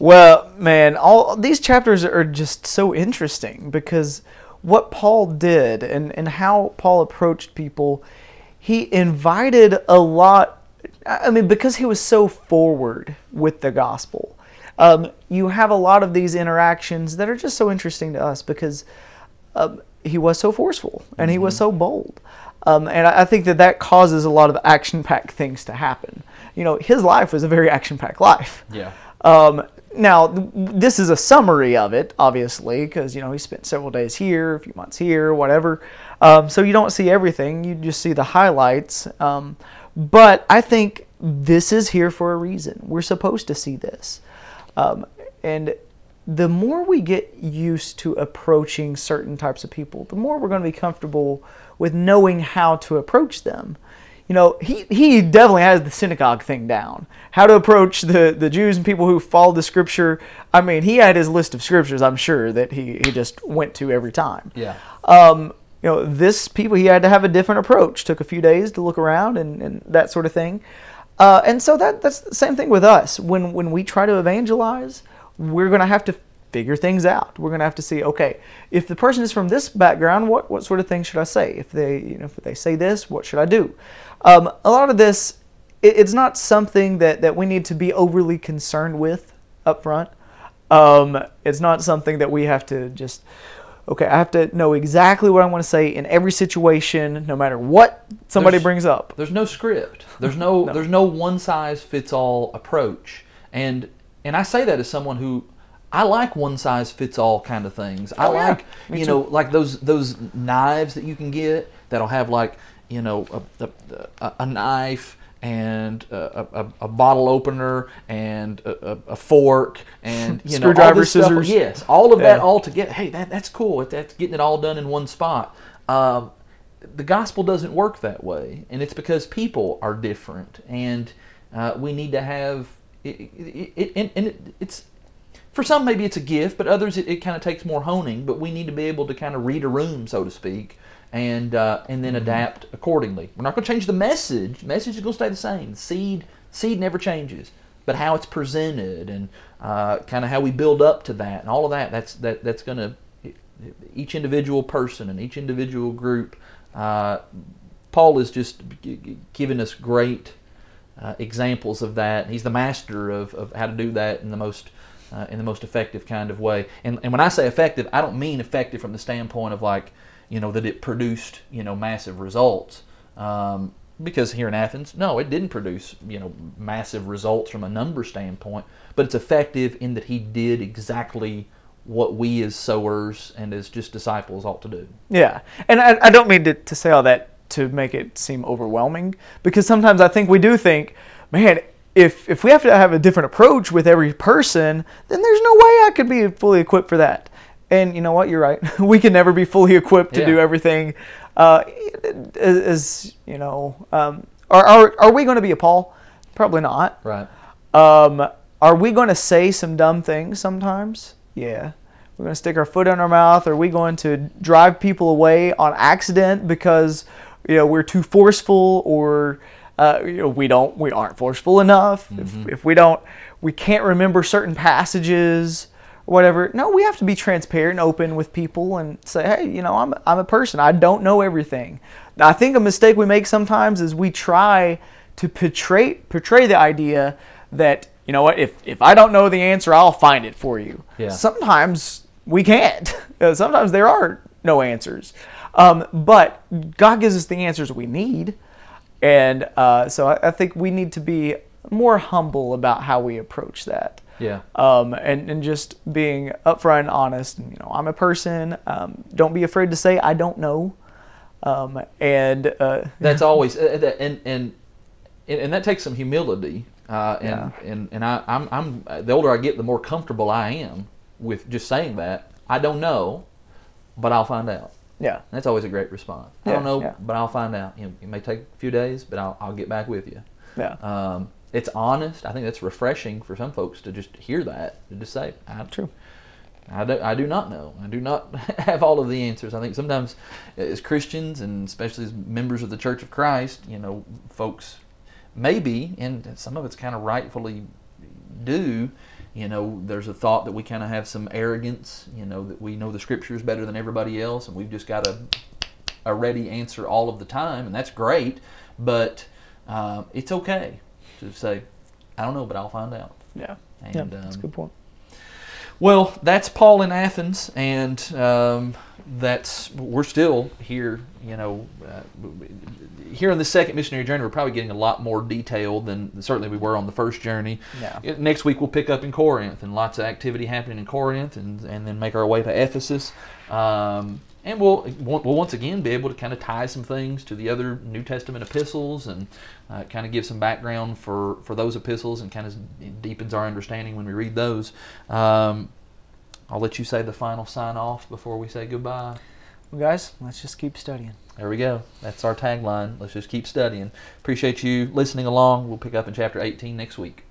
Well, man, all these chapters are just so interesting because what Paul did and, and how Paul approached people, he invited a lot. I mean, because he was so forward with the gospel, um, you have a lot of these interactions that are just so interesting to us because um, he was so forceful and he was so bold. Um, and I I think that that causes a lot of action packed things to happen. You know, his life was a very action packed life. Yeah. Um, now, this is a summary of it, obviously, because you know he spent several days here, a few months here, whatever. Um, so you don't see everything; you just see the highlights. Um, but I think this is here for a reason. We're supposed to see this, um, and the more we get used to approaching certain types of people, the more we're going to be comfortable with knowing how to approach them you know, he, he definitely has the synagogue thing down. How to approach the, the Jews and people who follow the scripture. I mean, he had his list of scriptures, I'm sure, that he, he just went to every time. Yeah. Um, you know, this people he had to have a different approach. Took a few days to look around and, and that sort of thing. Uh, and so that that's the same thing with us. When when we try to evangelize, we're going to have to figure things out. We're going to have to see, okay, if the person is from this background, what what sort of things should I say? If they you know if they say this, what should I do? Um, a lot of this, it, it's not something that that we need to be overly concerned with up front. Um, it's not something that we have to just okay, I have to know exactly what I want to say in every situation, no matter what somebody There's- brings up. There's no script. There's no, there's no one size fits all approach. And and I say that as someone who I like one size fits all kind of things. I Oh, yeah. like Me you too. know like those those knives that you can get that'll have like you know a, a, a, knife and a, a, a bottle opener and a, a, fork and you know Screwdriver, this stuff. Yes, all of that all together. Hey, that, that's cool. That's getting it all done in one spot. Um, the gospel doesn't work that way, and it's because people are different, and uh, we need to have it. it, it and, and it, it's for some maybe it's a gift, but others it, it kind of takes more honing. But we need to be able to kind of read a room, so to speak, and uh, and then adapt accordingly. We're not going to change the message. The message is going to stay the same. The seed seed never changes, but how it's presented and uh, kind of how we build up to that and all of that. That's that that's going to each individual person and each individual group. Uh, Paul is just giving us great uh, examples of that. He's the master of, of how to do that in the most uh, in the most effective kind of way. And, and when I say effective, I don't mean effective from the standpoint of like you know that it produced you know massive results. Um, because here in Athens, no, it didn't produce you know massive results from a number standpoint, but it's effective in that he did exactly what we as sowers and as just disciples ought to do. Yeah, and I, I don't mean to, to say all that to make it seem overwhelming because sometimes I think we do think, man, if if we have to have a different approach with every person, then there's no way I could be fully equipped for that. And you know what? You're right. We can never be fully equipped to Yeah. do everything. Uh, as, as you know, um, are, are are we going to be a Paul? Probably not. Right. Um, are we going to say some dumb things sometimes? Yeah. We're going to stick our foot in our mouth. Are we going to drive people away on accident because you know we're too forceful or uh, you know, we don't we aren't forceful enough? If, if we don't we can't remember certain passages whatever. No, we have to be transparent and open with people and say, hey, you know, I'm I'm a person. I don't know everything. I think a mistake we make sometimes is we try to portray portray the idea that you know what if if I don't know the answer I'll find it for you. Yeah. Sometimes we can't. Uh, Sometimes there are no answers, um, but God gives us the answers we need, and uh, so I, I think we need to be more humble about how we approach that. Yeah. Um, and, and just being upfront and honest. And, you know, I'm a person. Um, don't be afraid to say I don't know. Um, and uh, That's always uh, that- and and and and that takes some humility. Uh, and Yeah. and and I, I'm I'm the older I get, the more comfortable I am with just saying that I don't know, but I'll find out. yeah, That's always a great response. I don't know, yeah. but I'll find out. You know, it may take a few days, but I'll I'll get back with you. yeah, Um, it's honest. I think that's refreshing for some folks to just hear that to just say, "I'm true. I do, I do not know. I do not have all of the answers. I think sometimes as Christians and especially as members of the Church of Christ, you know, folks maybe, and some of it's kind of rightfully do, you know, there's a thought that we kind of have some arrogance, you know, that we know the scriptures better than everybody else and we've just got a, a ready answer all of the time, and that's great, but um, it's okay to say, I don't know, but I'll find out. Yeah, And, yeah, that's a um, good point. well, that's Paul in Athens, and um, that's we're still here. You know, uh, here on the second missionary journey, we're probably getting a lot more detail than certainly we were on the first journey. Yeah. Next week we'll pick up in Corinth, and lots of activity happening in Corinth, and and then make our way to Ephesus. Um, and we'll, we'll we'll once again be able to kind of tie some things to the other New Testament epistles and uh, kind of gives some background for, for those epistles and kind of deepens our understanding when we read those. Um, I'll let you say the final sign off before we say goodbye. Well, guys, let's just keep studying. There we go. That's our tagline. Let's just keep studying. Appreciate you listening along. We'll pick up in chapter 18 next week.